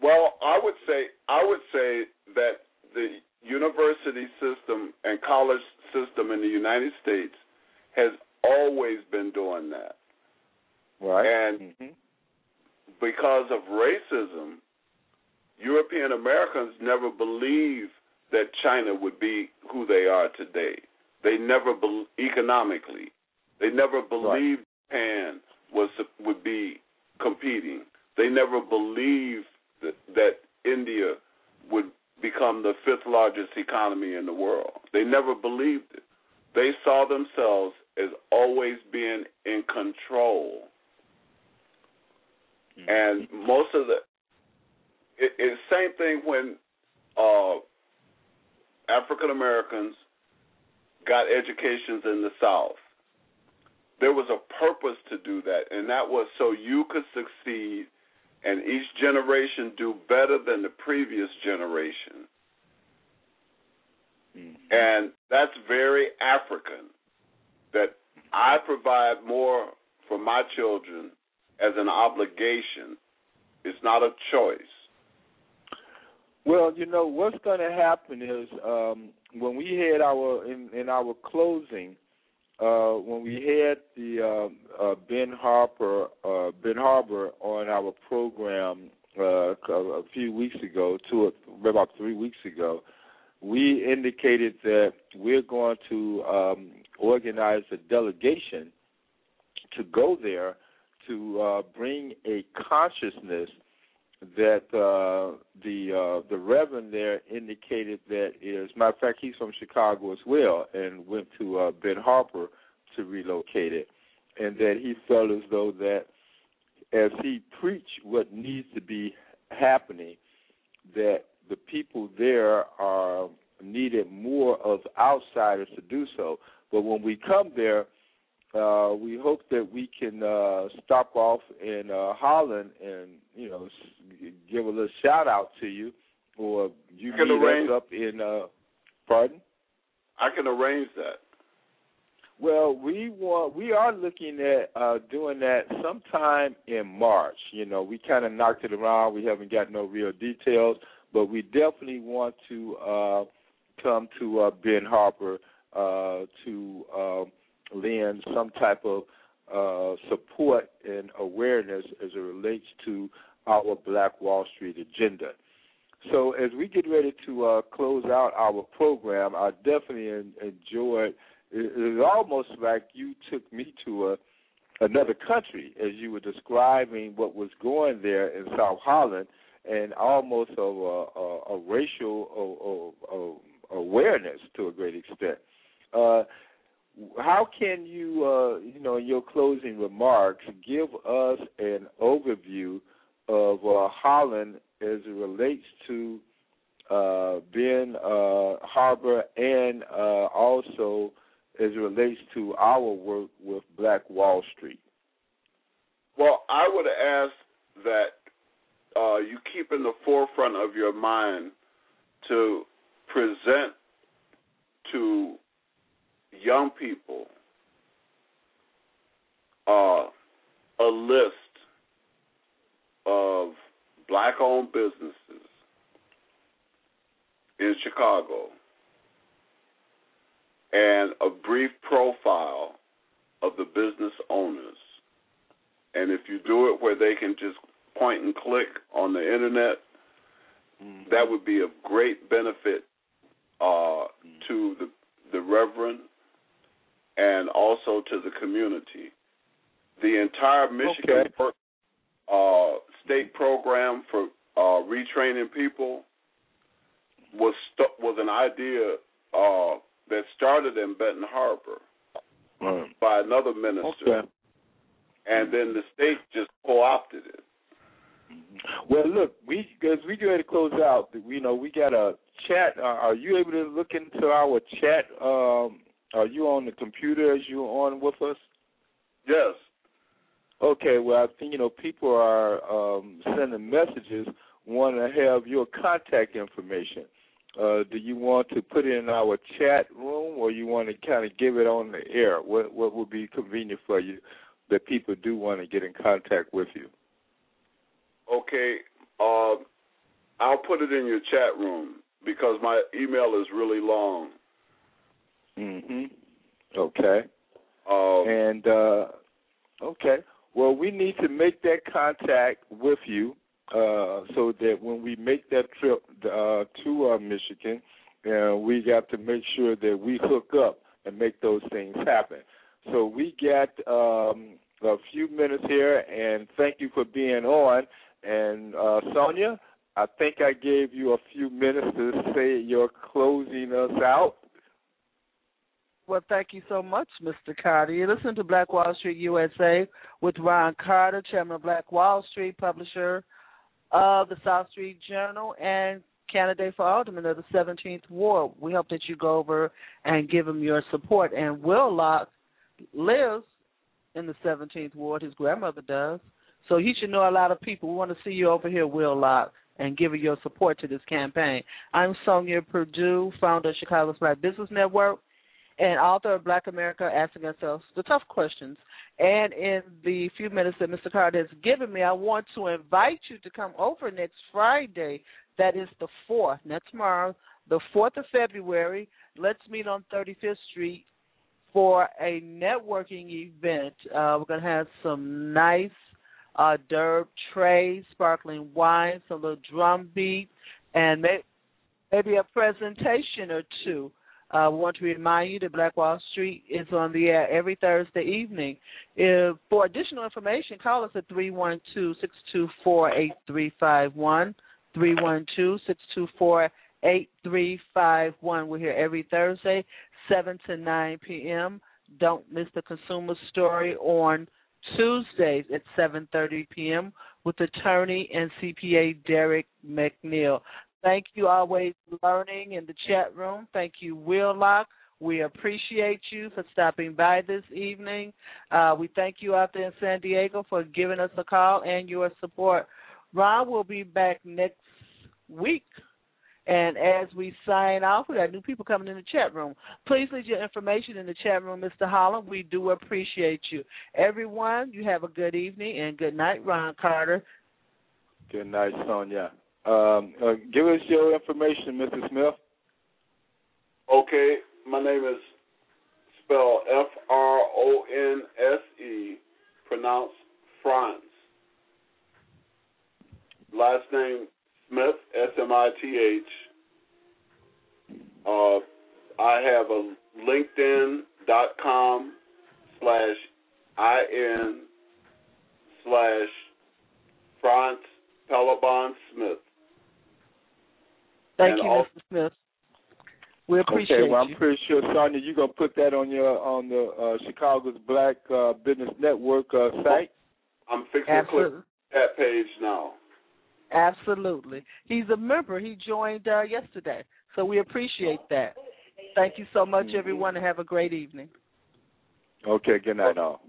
Well, I would say I would say that the university system and college system in the United States has always been doing that. Right. And Mhm. because of racism, European Americans never believed that China would be who they are today. They never be, economically, they never believed Japan was would be competing. They never believed that, that India would become the fifth largest economy in the world. They never believed it. They saw themselves as always being in control. And most of the it, it's same thing when uh, African Americans got educations in the South. There was a purpose to do that, and that was so you could succeed and each generation do better than the previous generation. Mm-hmm. And that's very African. That I provide more for my children as an obligation. It's not a choice. Well, you know what's going to happen is um, when we had our in, in our closing, uh, when we had the uh, uh, Ben Harper uh, Ben Harbor on our program uh, a few weeks ago, two or about three weeks ago, we indicated that we're going to um, organize a delegation to go there to uh, bring a consciousness that uh, the uh, the Reverend there indicated that is matter of fact he's from Chicago as well and went to uh, Ben Harper to relocate it, and that he felt as though that as he preached what needs to be happening, that the people there are needed more of outsiders to do so. But when we come there, uh, we hope that we can uh, stop off in uh, Holland and you know s- give a little shout out to you, or you Can meet arrange- us up in. Uh, pardon? I can arrange that. Well, we want we are looking at uh doing that sometime in March. You know, we kind of knocked it around. We haven't got no real details, but we definitely want to uh come to uh, Ben Harper uh, to uh, lend some type of uh, support and awareness as it relates to our Black Wall Street agenda. So as we get ready to uh, close out our program, I definitely en- enjoyed. It, it was almost like you took me to a another country as you were describing what was going there in South Holland, and almost of a, a, a racial a, awareness to a great extent. Uh, how can you, uh, you know, in your closing remarks, give us an overview of uh, Holland as it relates to uh, Ben uh, Harbor and uh, also as it relates to our work with Black Wall Street? Well, I would ask that uh, you keep in the forefront of your mind to present to young people uh, a list of black owned businesses in Chicago and a brief profile of the business owners. And if you do it where they can just point and click on the internet, mm-hmm. that would be of great benefit uh, mm-hmm. to the the reverend and also to the community. The entire Michigan okay. uh, state program for uh, retraining people was st- was an idea uh, that started in Benton Harbor right. by another minister, okay. and then the state just co-opted it. Well, look, we as we get ready to close out, you know, we got a chat. Uh, are you able to look into our chat? Um, are you on the computer as you're on with us? Yes. Okay. Well, I think you know people are um, sending messages, want to have your contact information. Uh, do you want to put it in our chat room, or you want to kind of give it on the air? What what would be convenient for you that people do want to get in contact with you? Okay, uh, I'll put it in your chat room because my email is really long. Mhm. Okay. Um, and uh, okay. Well, we need to make that contact with you uh, so that when we make that trip uh, to uh, Michigan, uh, we got to make sure that we hook up and make those things happen. So we got um, a few minutes here, and thank you for being on. And uh, Sonja, I think I gave you a few minutes to say you're closing us out. Well, thank you so much, Mr. Carter. You listen to Black Wall Street USA with Ron Carter, chairman of Black Wall Street, publisher of the South Street Journal, and candidate for alderman of the 17th Ward. We hope that you go over and give him your support. And Will Locke lives in the 17th Ward. His grandmother does. So he should know a lot of people. We want to see you over here, Will Locke, and give your support to this campaign. I'm Sonja Perdue, founder of Chicago's Black Business Network and author of Black America Asking Ourselves the Tough Questions. And in the few minutes that Mr. Carter has given me, I want to invite you to come over next Friday. That is the 4th, not tomorrow, the 4th of February. Let's meet on 35th Street for a networking event. Uh, we're going to have some nice uh, derb trays, sparkling wine, some little drum beat, and maybe a presentation or two. I want to remind you that Black Wall Street is on the air every Thursday evening. If, for additional information, call us at 312 624 8351. 312 624 8351. We're here every Thursday, 7 to 9 p.m. Don't miss the consumer story on Tuesdays at 7:30 p.m. with attorney and CPA Derek McNeil. Thank you, always learning in the chat room. Thank you, Will Locke. We appreciate you for stopping by this evening. Uh, we thank you out there in San Diego for giving us a call and your support. Ron will be back next week. And as we sign off, we got new people coming in the chat room. Please leave your information in the chat room, Mr. Holland. We do appreciate you. Everyone, you have a good evening and good night, Ron Carter. Good night, Sonja. Um, uh, give us your information, Mr. Smith. Okay, my name is spelled F R O N S E, pronounced Franz. Last name Smith, S M I T H. Uh, I have a LinkedIn.com slash IN slash Franz Pelabon Smith. Thank And you, all- Mr. Smith. We appreciate okay, well, I'm you. pretty sure, Sonja, you're gonna put that on your on the uh, Chicago's Black uh, Business Network uh, site. I'm fixing to click that page now. Absolutely. He's a member. He joined uh, yesterday. So we appreciate that. Thank you so much, Mhm. everyone, and have a great evening. Okay, good night, all.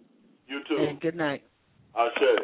You too. And good night. Ashe.